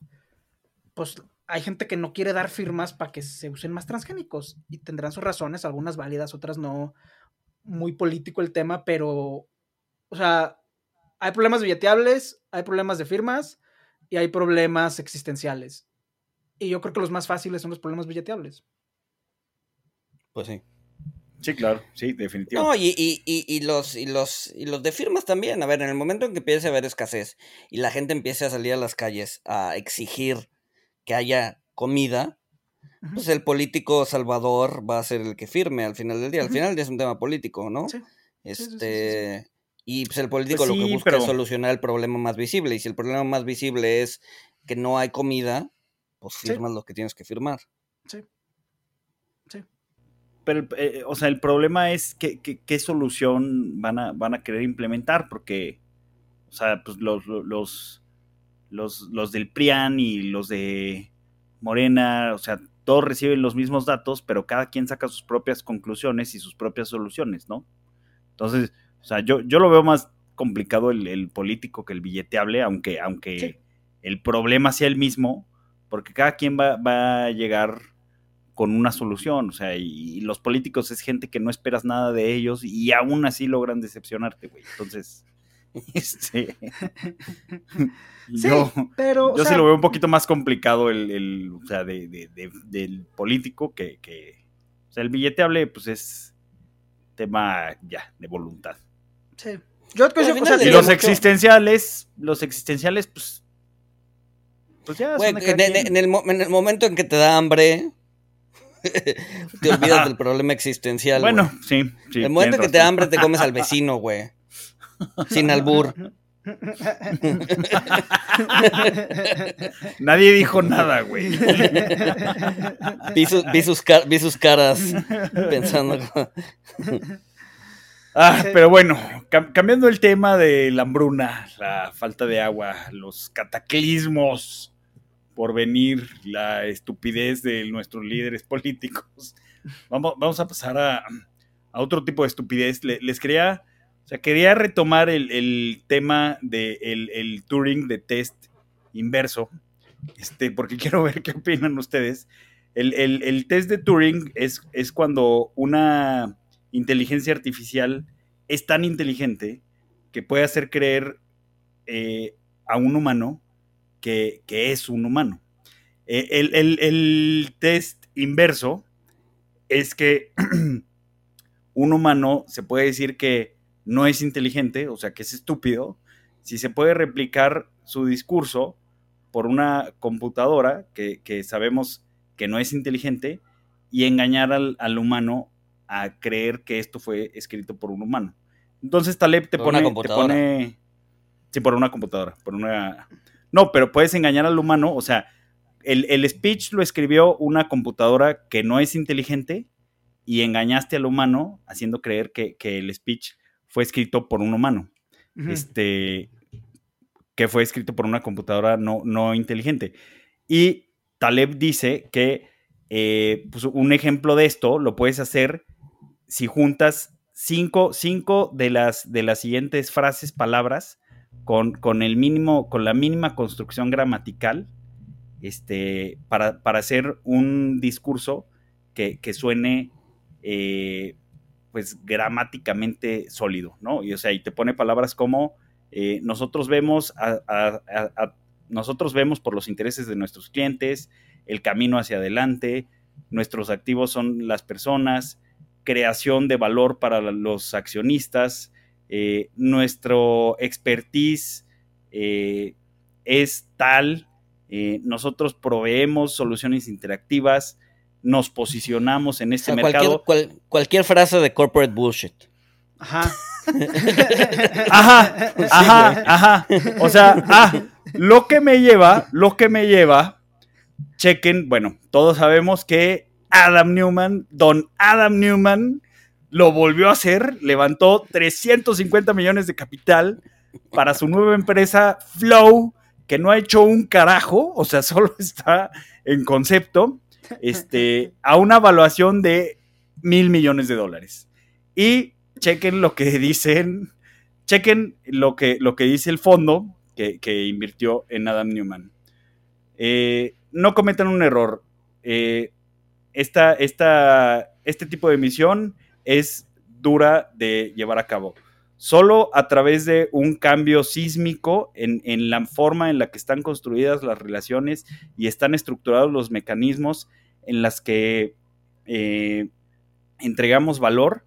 pues, hay gente que no quiere dar firmas para que se usen más transgénicos y tendrán sus razones, algunas válidas, otras no. Muy político el tema, pero, o sea, hay problemas billeteables, hay problemas de firmas y hay problemas existenciales. Y yo creo que los más fáciles son los problemas billeteables. Pues sí. Sí, claro, sí, definitivamente. No, y, y, y, los, y, los, y los de firmas también. A ver, en el momento en que empiece a haber escasez y la gente empiece a salir a las calles a exigir que haya comida, pues el político salvador va a ser el que firme al final del día. Al final es un tema político, ¿no? Sí. Este. y pues el político pues lo que busca es solucionar el problema más visible. Y si el problema más visible es que no hay comida, pues firmas lo que tienes que firmar. Sí. Sí. Pero, eh, o sea, el problema es que, qué solución van a, van a querer implementar, porque, o sea, pues los, los, los, los del PRIAN y los de Morena, o sea, todos reciben los mismos datos, pero cada quien saca sus propias conclusiones y sus propias soluciones, ¿no? Entonces, o sea, yo, yo lo veo más complicado el, político que el billeteable, aunque, aunque el problema sea el mismo, porque cada quien va, a llegar con una solución, o sea, y, los políticos es gente que no esperas nada de ellos y aún así logran decepcionarte, güey. Entonces, *laughs* este, yo, pero, yo sí lo veo un poquito más complicado el, o sea, del político que, que, o sea, el billeteable, pues es tema ya de voluntad. Sí. Yo, y los existenciales, los existenciales, pues, pues ya. en, el, momento en que te da hambre, *laughs* te olvidas del problema existencial. Bueno, sí, sí. En el momento en que te da hambre, te comes al *laughs* vecino, güey. Sin albur. *laughs* Nadie dijo nada, güey. Vi, sus, caras pensando. Ah, pero bueno, cambiando el tema de la hambruna, la falta de agua, los cataclismos por venir, la estupidez de nuestros líderes políticos, vamos, vamos a pasar a, otro tipo de estupidez. les quería o sea, quería retomar el, tema del de el Turing de test inverso, este, porque *laughs* quiero ver qué opinan ustedes. El, test de Turing es, es, cuando una inteligencia artificial es tan inteligente que puede hacer creer eh, a un humano que, es un humano. Eh, el, test inverso es que *clears throat* un humano se puede decir que no es inteligente, o sea que es estúpido, si se puede replicar su discurso por una computadora que, sabemos que no es inteligente y engañar al, humano a creer que esto fue escrito por un humano. Entonces Taleb te pone, te pone... Sí, por una computadora, por una... No, pero puedes engañar al humano, o sea, el, speech lo escribió una computadora que no es inteligente y engañaste al humano haciendo creer que, que el speech fue escrito por un humano. Este, que fue escrito por una computadora no, no inteligente. Y Taleb dice que eh, pues, un ejemplo de esto lo puedes hacer si juntas cinco, de, las, de las siguientes frases, palabras, con, con, el mínimo, con la mínima construcción gramatical, este, para, hacer un discurso que, suene eh, pues gramáticamente sólido, ¿no? Y o sea, y te pone palabras como eh, nosotros vemos nosotros vemos por los intereses de nuestros clientes, el camino hacia adelante, nuestros activos son las personas, creación de valor para los accionistas, eh, nuestro expertise eh, es tal, nosotros proveemos soluciones interactivas, nos posicionamos en este mercado. Cualquier, frase de corporate bullshit. Ajá. *laughs* ajá, ajá, ajá. O sea, ah, lo que me lleva, lo que me lleva, chequen, bueno, todos sabemos que Adam Newman, don Adam Newman, lo volvió a hacer, levantó 350 millones de capital para su nueva empresa Flow, que no ha hecho un carajo, o sea, *laughs* solo está en concepto este, a una evaluación de mil millones de dólares. Y chequen lo que dicen, chequen lo que, lo que dice el fondo que, invirtió en Adam Newman. Eh, no cometan un error. Eh, esta, este tipo de emisión es dura de llevar a cabo. Solo a través de un cambio sísmico en, la forma en la que están construidas las relaciones y están estructurados los mecanismos en las que eh, entregamos valor,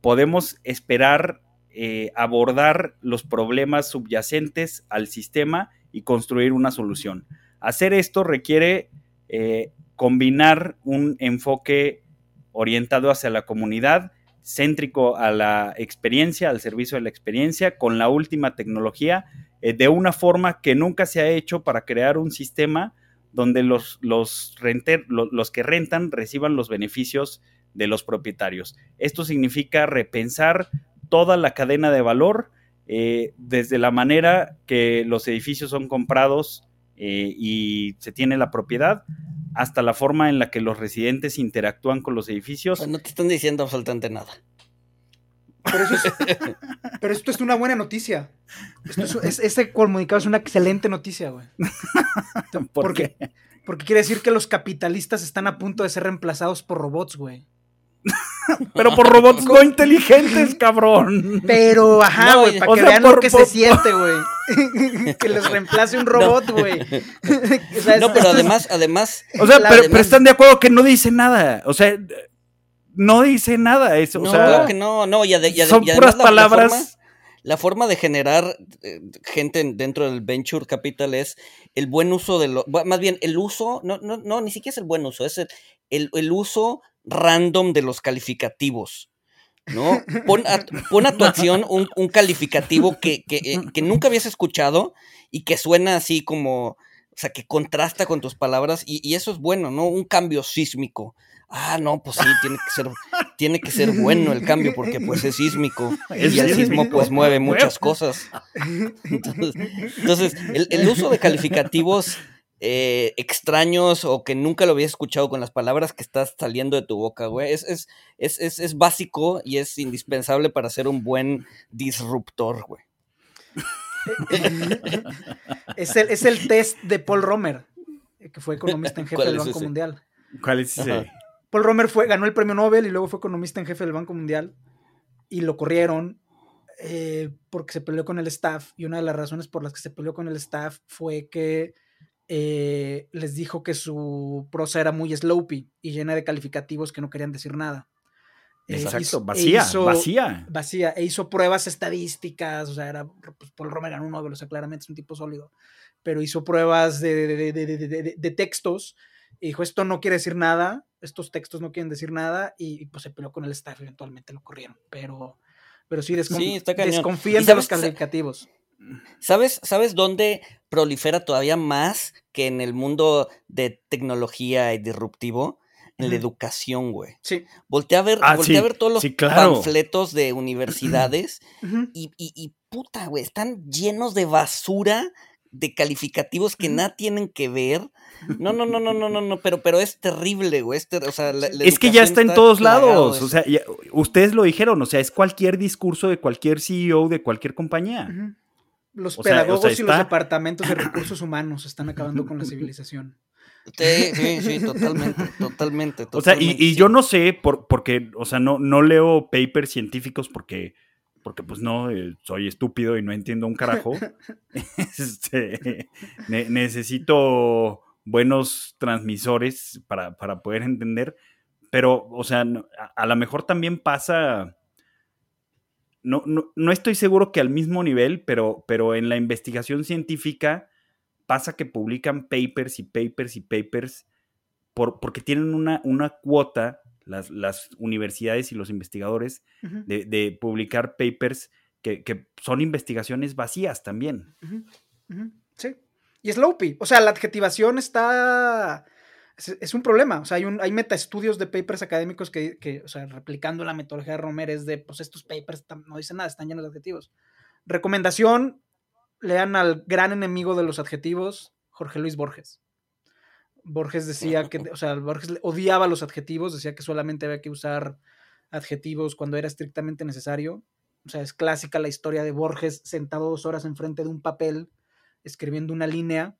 podemos esperar eh, abordar los problemas subyacentes al sistema y construir una solución. Hacer esto requiere eh, combinar un enfoque orientado hacia la comunidad, céntrico a la experiencia, al servicio de la experiencia, con la última tecnología, eh, de una forma que nunca se ha hecho para crear un sistema donde los, los, los que rentan reciban los beneficios de los propietarios. Esto significa repensar toda la cadena de valor, eh, desde la manera que los edificios son comprados eh, y se tiene la propiedad, hasta la forma en la que los residentes interactúan con los edificios. Pues no te están diciendo absolutamente nada. Pero, esto es una buena noticia. este comunicado es una excelente noticia, güey. *laughs* ¿Por qué? Porque quiere decir que los capitalistas están a punto de ser reemplazados por robots, güey. *laughs* Pero por robots no inteligentes, cabrón. Pero, ajá, güey, para que vean lo que se siente, güey. *laughs* que les reemplace un robot, güey. *laughs* no, pero además, además. O sea, pero, están de acuerdo que no dice nada. O sea, no dice nada. Eso, no, o sea, que no, no, y, son puras palabras. La forma, de generar eh, gente dentro del venture capital es el buen uso de lo. Más bien, el uso. No, no, no, ni siquiera es el buen uso, es el, el uso random de los calificativos. ¿No? Pon a, tu *laughs* acción un, calificativo que, eh, *laughs* que, nunca habías escuchado y que suena así como, o sea, que contrasta con tus palabras y, eso es bueno, ¿no? Un cambio sísmico. Ah, no, pues sí, tiene que ser, tiene que ser bueno el cambio porque pues es sísmico *laughs* y el sismo pues mueve muchas cosas. Entonces, el uso de calificativos eh, extraños o que nunca lo habías escuchado con las palabras que estás saliendo de tu boca, güey. Es, es, es, es, básico y es indispensable para ser un buen disruptor, güey. *laughs* es, el, es el test de Paul Romer, que fue economista en *laughs* jefe del Banco Mundial. ¿Cuál es ese? Paul Romer fue, ganó el premio Nobel y luego fue economista en jefe del Banco Mundial y lo corrieron eh, porque se peleó con el staff y una de las razones por las que se peleó con el staff fue que eh, les dijo que su prosa era muy slopey y llena de calificativos que no querían decir nada. Eh, Exacto, e vacía, vacía. Vacía, e hizo pruebas estadísticas, o sea, era, pues, Paul Romer ganó un Nobel, o sea, claramente es un tipo sólido, pero hizo pruebas de, de, textos y dijo, esto no quiere decir nada, estos textos no quieren decir nada, y, pues se peleó con el staff, eventualmente lo corrieron, pero, pero sí, desconfíen de los calificativos. ¿Sabes, ¿Sabes dónde prolifera todavía más que en el mundo de tecnología y disruptivo? En la educación, güey. Sí. Voltea a ver, ah, a ver todos los panfletos de *clears throat* universidades y, y, puta, güey, están llenos de basura de calificativos que nada tienen que ver. *laughs* No, no, no, no, no, no, no, pero, pero es terrible, güey. o sea, es que ya está en todos lados. O sea, ustedes lo dijeron, o sea, es cualquier discurso de cualquier CEO de cualquier compañía. Los pedagogos y los departamentos de recursos humanos están acabando con la civilización. Sí, sí, sí, totalmente, totalmente. o sea, y, yo no sé, por, porque, o sea, no, no leo papers científicos porque, porque pues no, eh, soy estúpido y no entiendo un carajo. *laughs* Este, necesito buenos transmisores para, para, poder entender, pero, o sea, a lo mejor también pasa no, no, estoy seguro que al mismo nivel, pero, pero en la investigación científica pasa que publican papers y papers y papers por, porque tienen una, una cuota, las, las, universidades y los investigadores, de, publicar papers que, son investigaciones vacías también. Sí. Y Sloppy. O sea, la adjetivación está es, un problema. O sea, hay, un, hay metaestudios de papers académicos que, o sea, replicando la metodología de Romer, es de, pues estos papers no dicen nada, están llenos de adjetivos. Recomendación, lean al gran enemigo de los adjetivos, Jorge Luis Borges. Borges decía que, o sea, Borges odiaba los adjetivos, decía que solamente había que usar adjetivos cuando era estrictamente necesario. O sea, es clásica la historia de Borges sentado dos horas enfrente de un papel escribiendo una línea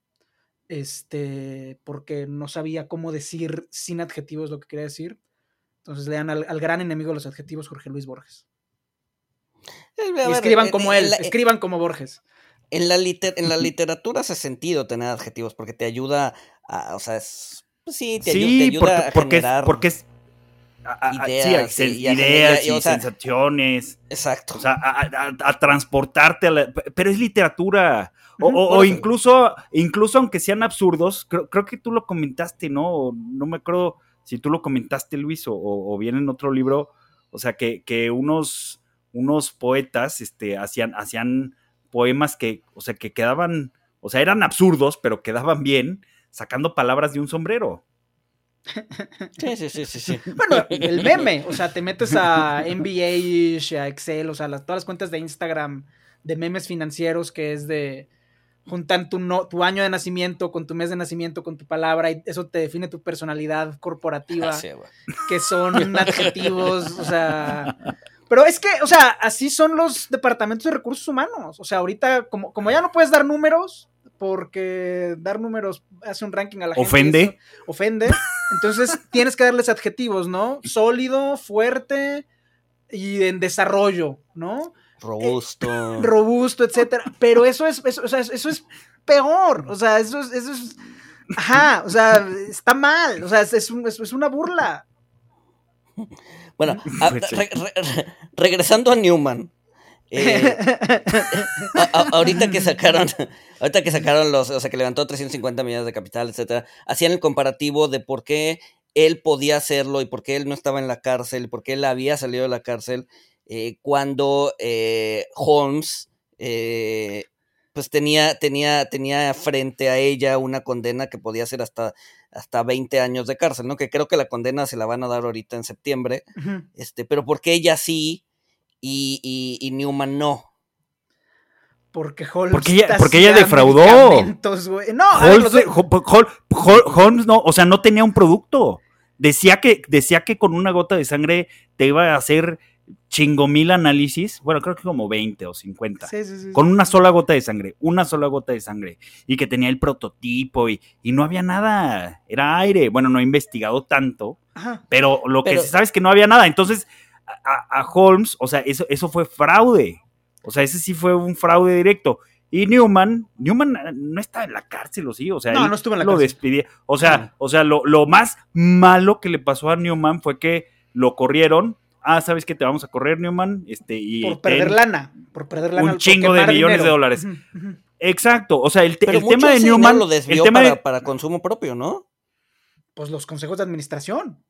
este, porque no sabía cómo decir sin adjetivos lo que quería decir. Entonces lean al, gran enemigo de los adjetivos, Jorge Luis Borges. Eh, y escriban como él, escriban como Borges. En la, en la literatura hace sentido tener adjetivos porque te ayuda a, o sea, es, pues sí, te, ayuda, a porque, generar... porque es, ideas, y, sensaciones. Exacto. O sea, a, transportarte a la, Pero es literatura. O, incluso, incluso aunque sean absurdos, creo, creo, que tú lo comentaste, ¿no? No me acuerdo si tú lo comentaste, Luis, o, o bien en otro libro. O sea, que, que unos, unos poetas este, hacían, hacían poemas que, o sea, que quedaban, o sea, eran absurdos, pero quedaban bien, sacando palabras de un sombrero. Sí, sí, sí, sí, *laughs* Bueno, el meme, o sea, te metes a NBA, a Excel, o sea, las, todas las cuentas de Instagram de memes financieros que es de juntan tu, no, tu año de nacimiento con tu mes de nacimiento, con tu palabra, y eso te define tu personalidad corporativa, que son *laughs* adjetivos, o sea... Pero es que, o sea, así son los departamentos de recursos humanos. O sea, ahorita, como, como ya no puedes dar números, porque dar números hace un ranking a la gente. Ofende. ofende. Entonces *laughs* tienes que darles adjetivos, ¿no? Sólido, fuerte y en desarrollo, ¿no? Robusto. Eh, *clears throat* robusto, etcétera. Pero eso es, eso, o sea, eso es peor. O sea, eso es, eso es. Ajá, o sea, está mal. O sea, es, es una burla. Bueno, *laughs* regresando a Newman. Eh, *laughs* ahorita que sacaron, *laughs* ahorita que sacaron los, o sea, que levantó 350 millones de capital, etcétera, hacían el comparativo de por qué él podía hacerlo y por qué él no estaba en la cárcel, por qué él había salido de la cárcel eh, cuando eh, Holmes pues tenía, tenía, tenía frente a ella una condena que podía ser hasta, hasta 20 años de cárcel, ¿no? Que creo que la condena se la van a dar ahorita en septiembre, este, pero porque ella sí y, Newman no. Porque Holmes. Porque ella, porque ella defraudó. No, Holmes, no, o sea, no tenía un producto. Decía que, decía que con una gota de sangre te iba a hacer chingo mil análisis. Bueno, creo que como 20 o 50. con una sola gota de sangre. Una sola gota de sangre. Y que tenía el prototipo y, no había nada. Era aire. Bueno, no he investigado tanto. Pero lo que se sabe es que no había nada. Entonces a, Holmes, o sea, eso, eso fue fraude. O sea, ese sí fue un fraude directo. Y Newman, Newman no está en la cárcel, ¿o sí? O sea, no, no estuvo en la lo despidieron. O sea, o sea lo, más malo que le pasó a Newman fue que lo corrieron. Ah, ¿sabes que te vamos a correr, Newman? Este, y por perder lana. Por perder lana. Un chingo de millones de dólares. Exacto. O sea, el, tema de Newman. lo desvió para, para consumo propio, ¿no? Pues los consejos de administración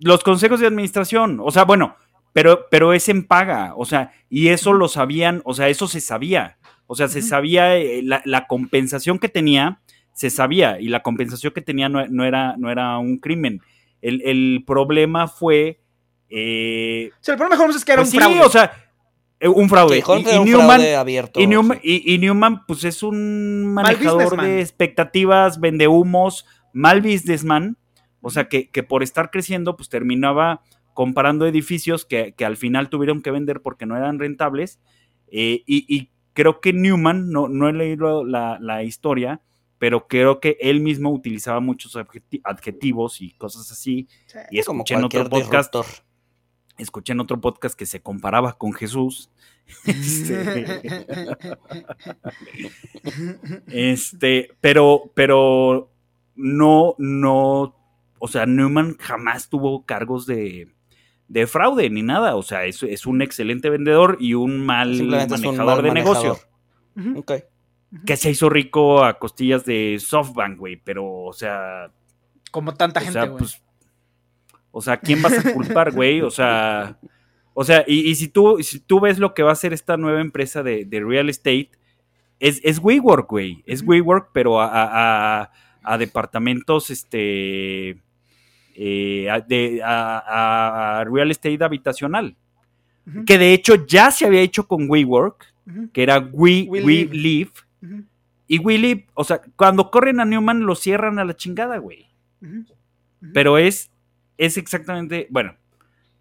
los consejos de administración, o sea, bueno, pero, pero es en paga, o sea, y eso lo sabían, o sea, eso se sabía, o sea, se sabía eh, la, compensación que tenía, se sabía, y la compensación que tenía no, era, no era un crimen. El, problema fue... Eh, o sea, el problema es que era pues un fraude. Sí, o sea, eh, un fraude. y, Newman, abierto, y, Newman, pues es un manejador de expectativas, vende humos, mal businessman, o sea, que, por estar creciendo, pues terminaba comparando edificios que, al final tuvieron que vender porque no eran rentables. Eh, y, creo que Newman, no, no he leído la, historia, pero creo que él mismo utilizaba muchos adjetivos y cosas así. y escuché en otro podcast. Escuché en otro podcast que se comparaba con Jesús. *laughs* Este, *laughs* este, pero, pero no, no o sea, Newman jamás tuvo cargos de, fraude ni nada. O sea, es, es, un excelente vendedor y un mal manejador de negocio. Que se hizo rico a costillas de SoftBank, güey, pero, o sea... Como tanta gente, güey. Pues, o sea, ¿quién vas a culpar, güey? O sea... O sea, y, si, tú, si tú ves lo que va a hacer esta nueva empresa de, real estate, es, es WeWork, güey. Es WeWork, pero a, a departamentos, este eh, de, a, real estate habitacional. Que de hecho ya se había hecho con WeWork, que era We, We, Live. Y We Live, o sea, cuando corren a Newman lo cierran a la chingada, güey. Pero es, es exactamente, bueno,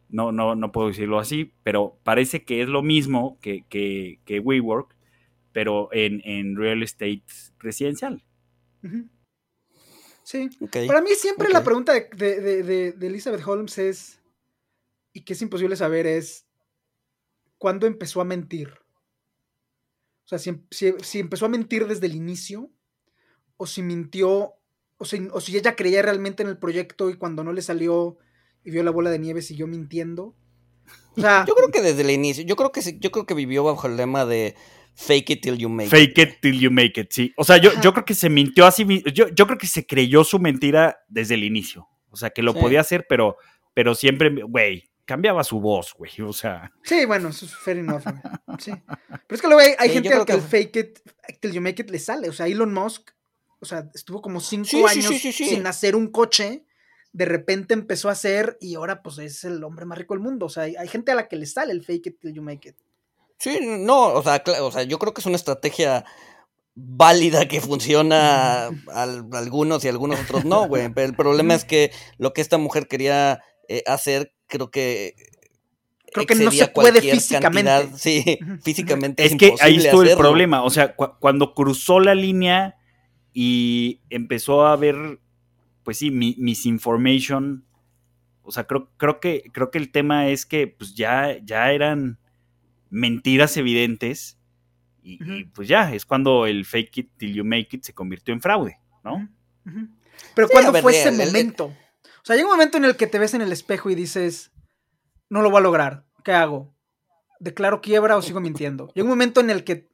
no, no, no puedo decirlo así, pero parece que es lo mismo que, que, que WeWork, pero en, en real estate residencial. Sí. Para mí siempre la pregunta de, Elizabeth Holmes es, y que es imposible saber, es, ¿cuándo empezó a mentir? O sea, si, empezó a mentir desde el inicio, o si mintió, o si, o si ella creía realmente en el proyecto y cuando no le salió, y vio la bola de nieve siguió mintiendo. O sea, yo creo que desde el inicio, yo creo que yo creo que vivió bajo el lema de fake it till you make it. Fake it till you make it, sí. O sea, yo, yo creo que se mintió así, yo, yo creo que se creyó su mentira desde el inicio. O sea, que lo podía hacer, pero, pero siempre, güey, cambiaba su voz, güey. O sea. Sí, bueno, eso es fair enough, Sí. Pero es que luego hay, gente al que, el fake it till you make it le sale. O sea, Elon Musk, o sea, estuvo como cinco años sin hacer un coche. De repente empezó a hacer y ahora pues es el hombre más rico del mundo. O sea, hay, gente a la que le sale el fake it till you make it. Sí, no, o sea, o sea, yo creo que es una estrategia válida que funciona *laughs* a, algunos y a algunos otros no, güey. Pero *laughs* el problema es que lo que esta mujer quería eh, hacer, creo que creo que no se puede físicamente. sí, físicamente. Es, que ahí estuvo el problema. O sea, cuando cruzó la línea y empezó a ver, pues sí, mi misinformation. O sea, creo, creo, que, creo que el tema es que pues ya, ya eran mentiras evidentes. Y, pues ya, es cuando el fake it till you make it se convirtió en fraude, ¿no? Pero ¿cuándo fue ese momento? O sea, llega un momento en el que te ves en el espejo y dices, no lo voy a lograr, ¿qué hago? ¿Declaro quiebra o sigo mintiendo? Llega un momento en el que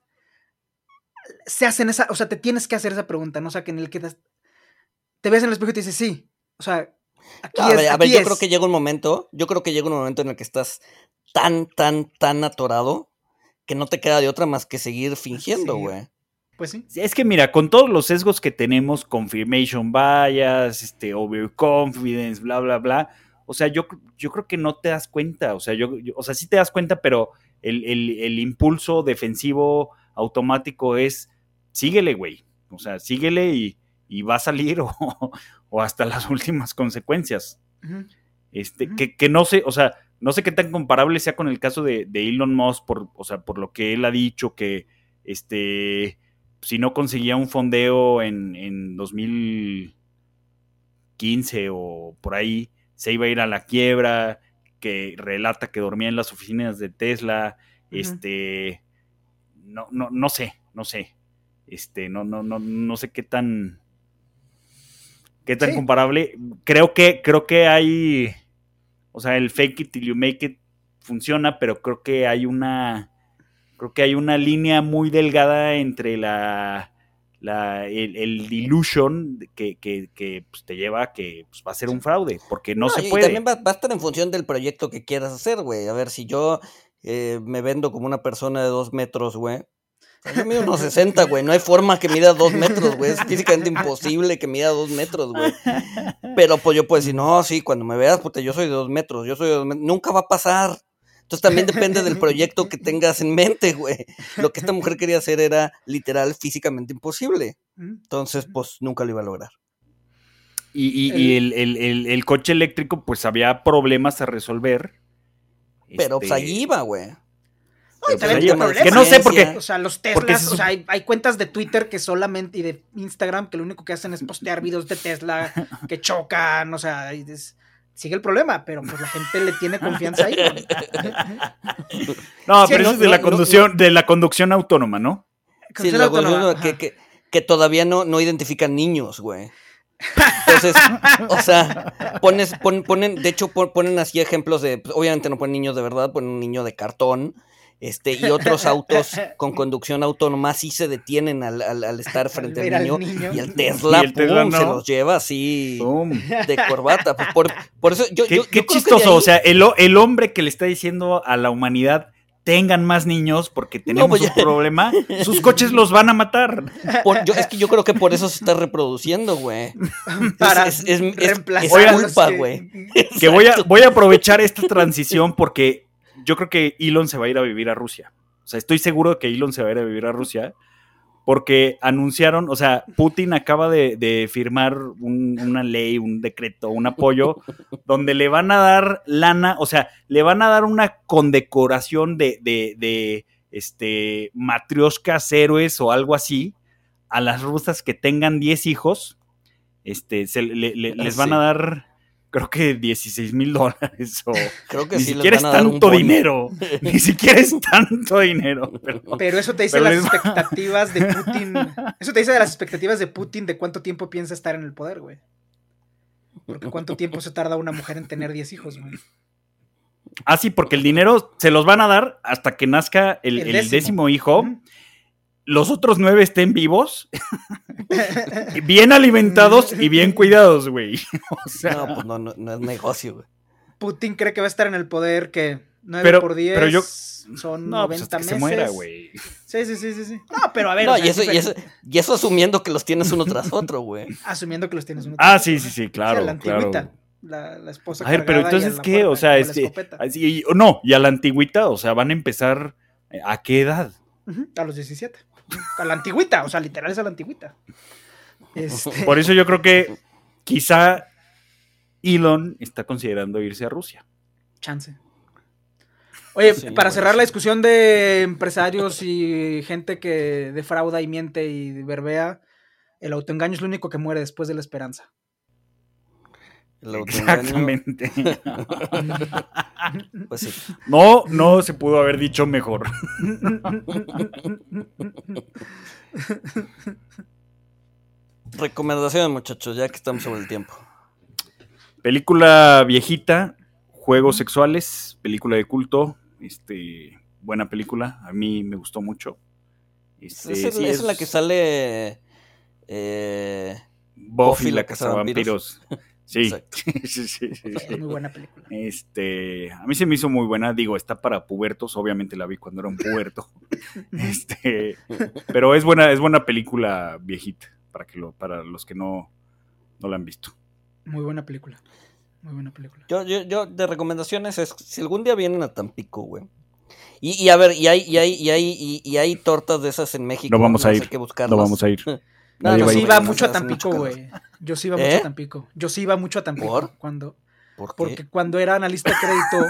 se hacen esa, o sea, te tienes que hacer esa pregunta, ¿no? O sea, que en el que te, ves en el espejo y te dices, sí, o sea, aquí a Ver, a ver, yo creo que llega un momento, yo creo que llega un momento en el que estás tan, tan, tan atorado que no te queda de otra más que seguir fingiendo, güey. Pues sí. Es que mira, con todos los sesgos que tenemos, confirmation bias, este, overconfidence, bla, bla, bla. O sea, yo, yo creo que no te das cuenta. O sea, yo, o sea, sí te das cuenta, pero el, impulso defensivo automático es síguele, güey. O sea, síguele y, va a salir *laughs* o, hasta las últimas consecuencias. Este, que, que, no sé, o sea, no sé qué tan comparable sea con el caso de, Elon Musk, por, o sea, por lo que él ha dicho, que este, si no conseguía un fondeo en, en 2015 o por ahí, se iba a ir a la quiebra, que relata que dormía en las oficinas de Tesla, este, no, no, no sé, no sé, este, no, no, no, no sé qué tan, qué tan comparable. Creo que, creo que hay o sea, el fake it till you make it funciona, pero creo que hay una. Creo que hay una línea muy delgada entre la. la el, el, delusion que, que, pues, te lleva a que pues, va a ser un fraude, porque no, se puede. Y también va, a estar en función del proyecto que quieras hacer, güey. A ver, si yo eh, me vendo como una persona de dos metros, güey, yo mido unos 60, güey. No hay forma que mida dos metros, güey. Es físicamente imposible que mida dos metros, güey. Pero pues yo puedo decir, no, sí, cuando me veas, puta, yo soy de dos metros, yo soy de dos metros. Nunca va a pasar. Entonces también depende del proyecto que tengas en mente, güey. Lo que esta mujer quería hacer era literal físicamente imposible. Entonces, pues nunca lo iba a lograr. Y, el, coche eléctrico, pues había problemas a resolver. Pero pues este, iba, güey. Que no sé por qué. O sea, los Teslas, o sea, hay, cuentas de Twitter que solamente, y de Instagram, que lo único que hacen es postear videos de Tesla *laughs* que chocan, o sea, sigue el problema, pero pues la gente le tiene confianza ahí. no, *laughs* pero eso es de la conducción, de la conducción autónoma, ¿no? Sí, la autónoma, que, que, todavía no, no identifican niños, güey. Entonces, o sea, pones, ponen, de hecho, ponen así ejemplos de, pues, obviamente no ponen niños de verdad, ponen un niño de cartón, este, y otros autos *laughs* con conducción autónoma sí se detienen al, al, estar frente al niño, y el Tesla, se los lleva así de corbata. Pues, por, por, eso yo, qué, chistoso, o sea, el, el hombre que le está diciendo a la humanidad tengan más niños porque tenemos pues un problema, *laughs* sus coches los van a matar. es que yo creo que por eso se está reproduciendo, güey. *laughs* Para es, es, culpa, güey. Que voy a, voy a aprovechar esta transición porque yo creo que Elon se va a ir a vivir a Rusia. O sea, estoy seguro de que Elon se va a ir a vivir a Rusia porque anunciaron, o sea, Putin acaba de, firmar una ley, un decreto, un apoyo, *laughs* donde le van a dar lana, o sea, le van a dar una condecoración de, de, de este, matrioscas héroes o algo así a las rusas que tengan 10 hijos. Este, se, les van a dar creo que 16 mil dólares o creo que ni siquiera es tanto dinero, *laughs* ni siquiera es tanto dinero. Pero, *laughs* eso te dice las expectativas de Putin, eso te dice de las expectativas de Putin de cuánto tiempo piensa estar en el poder, güey. Porque ¿cuánto tiempo se tarda una mujer en tener 10 hijos, güey? Ah, sí, porque el dinero se los van a dar hasta que nazca el, décimo. hijo. Los otros nueve estén vivos, *laughs* bien alimentados y bien cuidados, güey. *laughs* no, pues no, no, es negocio, güey. Putin cree que va a estar en el poder que 9 por 10 pero yo, son no, 90 pues meses. se muera, güey. Sí, sí, sí, sí, sí. No, pero a ver. No, y, eso, y, eso, y, eso, asumiendo que los tienes uno tras otro, güey. *laughs* asumiendo que los tienes uno tras ah, otro. Ah, sí, sí, sí, claro. la antigüita. Claro. La, la, esposa. A ver, pero entonces, ¿qué? o sea, este. Así, no, y a la antigüita, o sea, van a empezar. Eh, ¿A qué edad? a los 17. A la antigüita, o sea, literal es a la antigüita. Este... Por eso yo creo que quizá Elon está considerando irse a Rusia. Chance. Oye, para cerrar la discusión de empresarios y gente que defrauda y miente y verbea, el autoengaño es lo único que muere después de la esperanza. El Exactamente. *laughs* pues sí. No, no se pudo haber dicho mejor. *laughs* Recomendaciones, muchachos, ya que estamos sobre el tiempo. Película viejita, Juegos Sexuales, película de culto, este, buena película, a mí me gustó mucho. Este, es, la que sale eh, Buffy, la casa de vampiros. *laughs* Sí. sí, sí, sí, muy buena película. Este, a mí se me hizo muy buena, digo, está para pubertos, obviamente la vi cuando era un puberto. *laughs* este, pero es buena, es buena película viejita para que lo, para los que no, no la han visto. Muy buena película. Muy buena película. Yo, yo, yo de recomendaciones es, si algún día vienen a Tampico, güey. Y, y, a ver, y hay, y hay, y hay, y, hay tortas de esas en México. No vamos a ir. Que no vamos a ir. No, yo sí iba mucho a Tampico, güey. Yo sí iba mucho a Tampico. Yo sí iba mucho a Tampico. ¿Por? Cuando, Porque cuando era analista de crédito,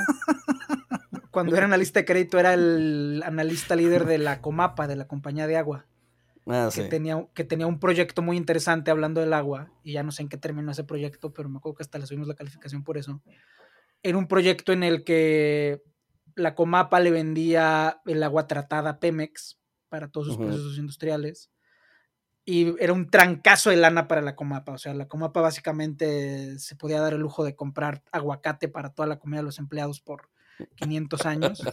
cuando era analista de crédito era el analista líder de la Comapa, de la compañía de agua. Ah, que, tenía, que tenía un proyecto muy interesante hablando del agua, y ya no sé en qué terminó ese proyecto, pero me acuerdo que hasta le subimos la calificación por eso. Era un proyecto en el que la Comapa le vendía el agua tratada a Pemex para todos sus procesos industriales. Y era un trancazo de lana para la Comapa. O sea, la Comapa básicamente se podía dar el lujo de comprar aguacate para toda la comida de los empleados por 500 años.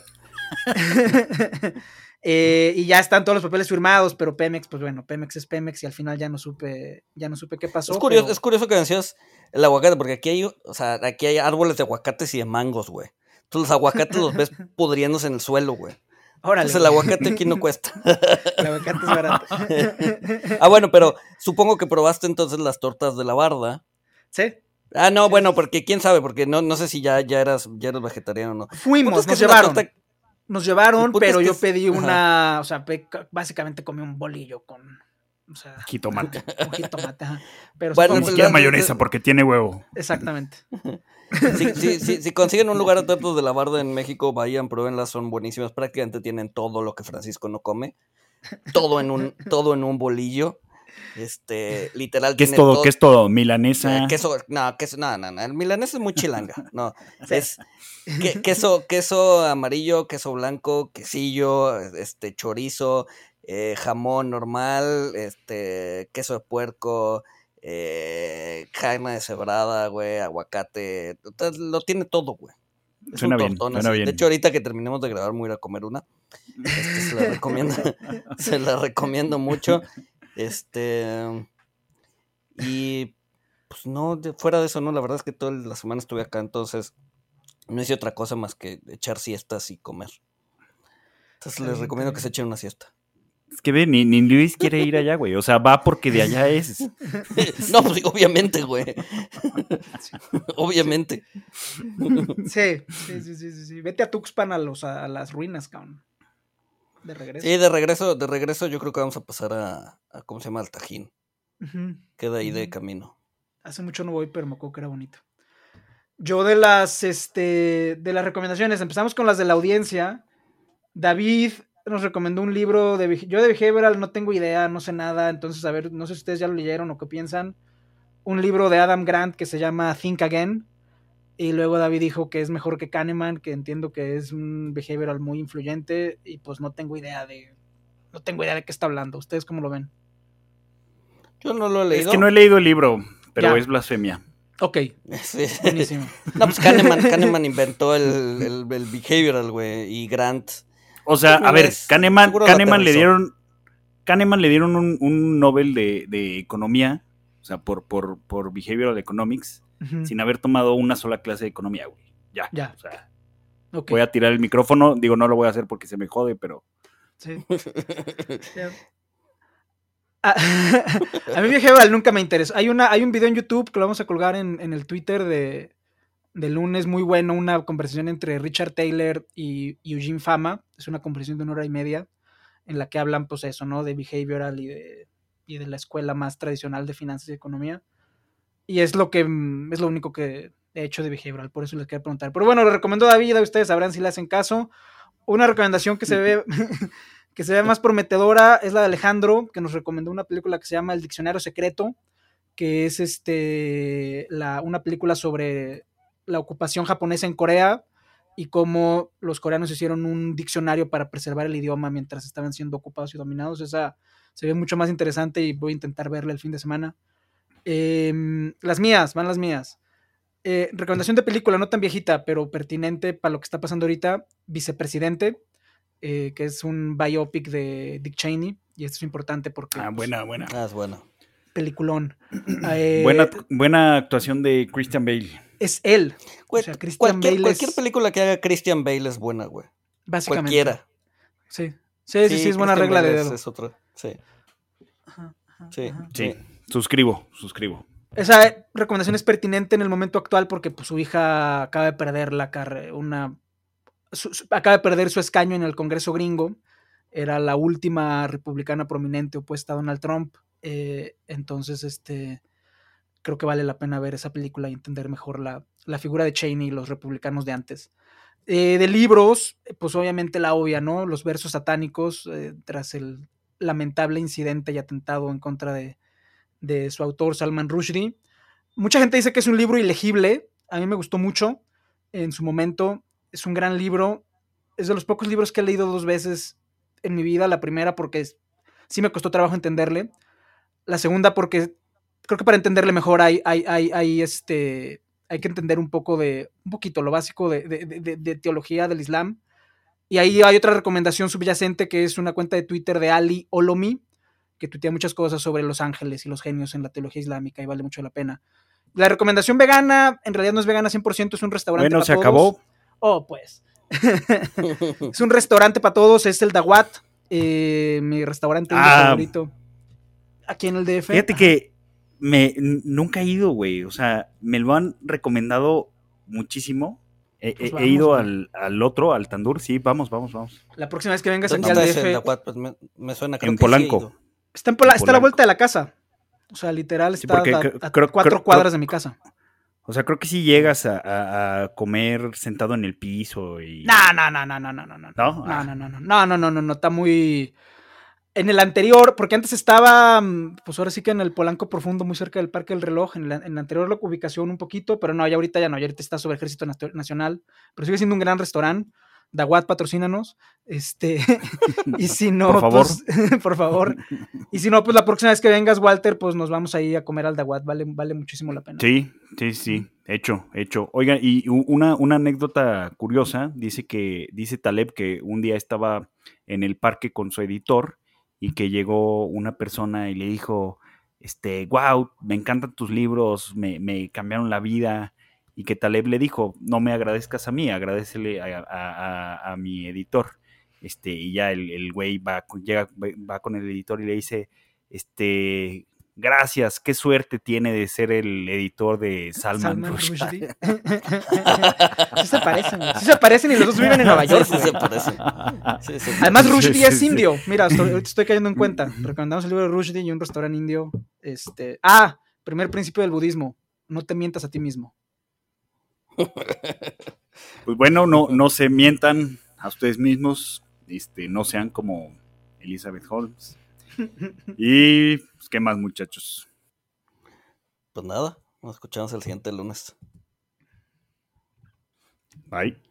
*laughs* Eh, y ya están todos los papeles firmados, pero Pemex, pues bueno, Pemex es Pemex y al final ya no supe, ya no supe qué pasó. Es curioso, es curioso que decías el aguacate, porque aquí hay, o sea, aquí hay árboles de aguacates y de mangos, güey. Entonces los aguacates los ves pudriéndose en el suelo, güey. Entonces el aguacate aquí no cuesta. *laughs* el aguacate es barato. *laughs* ah, bueno, pero supongo que probaste entonces las tortas de la barda. Sí. Ah, no, bueno, porque quién sabe, porque no, no sé si ya, ya eras, ya eras vegetariano o no. Fuimos, nos llevaron. Nos llevaron, pero yo pedí una, o sea, básicamente comí un bolillo con, o sea, jitomate. Un jitomate, Pero bueno, ni siquiera mayonesa porque tiene huevo. Exactamente. *laughs* si, consiguen un lugar a tortas de la barda en México, vayan, pruébenlas, son buenísimas. Prácticamente tienen todo lo que Francisco no come. Todo en un, todo en un bolillo. Este, literal. ¿Qué es todo? ¿Qué es todo? ¿Milanesa? Eh, queso, no, queso, no, no, no. El milanesa es muy chilanga. No. *laughs* Es queso, queso amarillo, queso blanco, quesillo, este, chorizo, eh, jamón normal, este, queso de puerco, eh, carne deshebrada, güey, aguacate. Lo tiene todo, güey. suena, bien, suena bien, De hecho, ahorita que terminemos de grabar, voy a ir a comer una. Este, se la recomiendo, *laughs* se la recomiendo mucho. Este. Y. Pues no, fuera de eso, no. La verdad es que toda la semana estuve acá, entonces. No hice otra cosa más que echar siestas y comer. Entonces les recomiendo que se echen una siesta. Es que ve, ni, ni, Luis quiere ir allá, güey. O sea, va porque de allá es. *laughs* no, pues obviamente, güey. *laughs* obviamente. Sí, sí, sí, sí, sí. Vete a Tuxpan a, los, a las ruinas, cabrón. De regreso. Sí, de regreso, de regreso yo creo que vamos a pasar a, ¿cómo se llama? Al Tajín. Queda ahí de camino. Hace mucho no voy, pero me acuerdo que era bonito. Yo de las, este, de las recomendaciones, empezamos con las de la audiencia. David nos recomendó un libro de, yo de behavioral no tengo idea, no sé nada, entonces a ver, no sé si ustedes ya lo leyeron o qué piensan. Un libro de Adam Grant que se llama Think Again, y luego David dijo que es mejor que Kahneman, que entiendo que es un behavioral muy influyente y pues no tengo idea de no tengo idea de qué está hablando. ¿Ustedes cómo lo ven? Yo no lo he leído. Es que no he leído el libro, pero es blasfemia. Ok. Buenísimo. *laughs* no, pues Kahneman, *laughs* inventó el, el, behavioral, güey, y Grant. O sea, a ver, Kahneman, Kahneman le dieron. Kahneman le dieron un, un Nobel de, de, economía, o sea, por, por, por behavioral economics, sin haber tomado una sola clase de economía, güey. Ya. Ya. O sea, voy a tirar el micrófono. Digo, no lo voy a hacer porque se me jode, pero. Sí. *laughs* *laughs* a, mí behavioral nunca me interesó. Hay, una, hay un video en YouTube que lo vamos a colgar en, el Twitter de, lunes muy bueno, una conversación entre Richard Taylor y, Eugene Fama. Es una conversación de una hora y media en la que hablan, pues eso, ¿no? De behavioral y de, y de la escuela más tradicional de finanzas y economía. Y es lo que es lo único que he hecho de behavioral, por eso les quería preguntar. Pero bueno, lo recomiendo David, ustedes sabrán si le hacen caso. Una recomendación que se ve *laughs* que se ve más prometedora es la de Alejandro, que nos recomendó una película que se llama El Diccionario Secreto, que es este, la, una película sobre la ocupación japonesa en Corea y cómo los coreanos hicieron un diccionario para preservar el idioma mientras estaban siendo ocupados y dominados. Esa se ve mucho más interesante y voy a intentar verla el fin de semana. Em, las mías, van las mías. Eh, recomendación de película, no tan viejita, pero pertinente para lo que está pasando ahorita. Vicepresidente, eh, que es un biopic de Dick Cheney, y esto es importante porque... Ah, buena, buena. Ah, es bueno. Peliculón. *clears throat* Eh, buena, buena actuación de Christian Bale. Es él. O sea, Christian cualquier, Bale cualquier película que haga Christian Bale es buena, güey. Básicamente. Cualquiera. Sí. Sí, sí, sí, es buena regla de dedo. Es otra. Sí. sí. Sí. Suscribo, suscribo. Esa recomendación es pertinente en el momento actual porque pues, su hija acaba de perder la carrera, una acaba de perder su escaño en el Congreso gringo. Era la última republicana prominente opuesta a Donald Trump. Eh, entonces, este, creo que vale la pena ver esa película y entender mejor la, figura de Cheney y los republicanos de antes. Eh, de libros, pues obviamente la obvia, ¿no? Los versos satánicos, eh, tras el lamentable incidente y atentado en contra de, de su autor Salman Rushdie. Mucha gente dice que es un libro ilegible. A mí me gustó mucho en su momento es un gran libro. Es de los pocos libros que he leído dos veces en mi vida. La primera porque sí me costó trabajo entenderle. La segunda porque creo que para entenderle mejor hay, hay, hay, este, hay que entender un poco de, un poquito lo básico de, teología del Islam. Y ahí hay otra recomendación subyacente que es una cuenta de Twitter de Ali Olomi, que tuitea muchas cosas sobre los ángeles y los genios en la teología islámica y vale mucho la pena. La recomendación vegana, en realidad no es vegana 100%, es un restaurante. Bueno, se acabó. Oh, pues. *laughs* es un restaurante para todos, es el Dawat, eh, mi restaurante ah. favorito. Aquí en el DF. Fíjate que me, nunca he ido, güey. O sea, me lo han recomendado muchísimo. He, pues ido al, otro, al Tandur. Sí, vamos, vamos, vamos. La próxima vez que vengas aquí al DF. Pues me, suena, en Polanco. Está, en está a la vuelta de la casa. O sea, literal, está a, cuatro cuadras de mi casa. O sea, creo que si llegas a, comer sentado en el piso y. No, no, no, no, no, no, no. No, no, no, no, no, no, no, no, no, no, está muy. En el anterior, porque antes estaba, pues ahora sí que en el Polanco Profundo, muy cerca del Parque del Reloj, en la, en la anterior ubicación un poquito, pero no, ya ahorita ya no, ya ahorita está sobre Ejército Nacional, pero sigue siendo un gran restaurante. Dawat, patrocínanos. Este, *laughs* y si no, por favor. Pues, *laughs* por favor. Y si no, pues la próxima vez que vengas, Walter, pues nos vamos ahí a comer al Dawat. Vale, vale muchísimo la pena. Sí, sí, sí. Hecho, hecho. Oiga, y una, una anécdota curiosa, dice que, dice Taleb que un día estaba en el parque con su editor y que llegó una persona y le dijo, este, wow, me encantan tus libros, me, me cambiaron la vida y que Taleb le dijo, no me agradezcas a mí, agradecele a, mi editor. Este, y ya el, güey va, llega, va con el editor y le dice, este, gracias, qué suerte tiene de ser el editor de Salman, Rushdie. *laughs* *laughs* sí se parecen, sí se parecen y los dos viven en Nueva York. Sí, se parecen. Además, Rushdie es indio. Mira, estoy, *laughs* estoy, cayendo en cuenta. Recomendamos el libro de Rushdie y un restaurante indio. Este, ah, primer principio del budismo, no te mientas a ti mismo. Pues bueno, no, no se mientan a ustedes mismos, este, no sean como Elizabeth Holmes. Y ¿qué más, muchachos? Pues nada, nos escuchamos el siguiente lunes. Bye.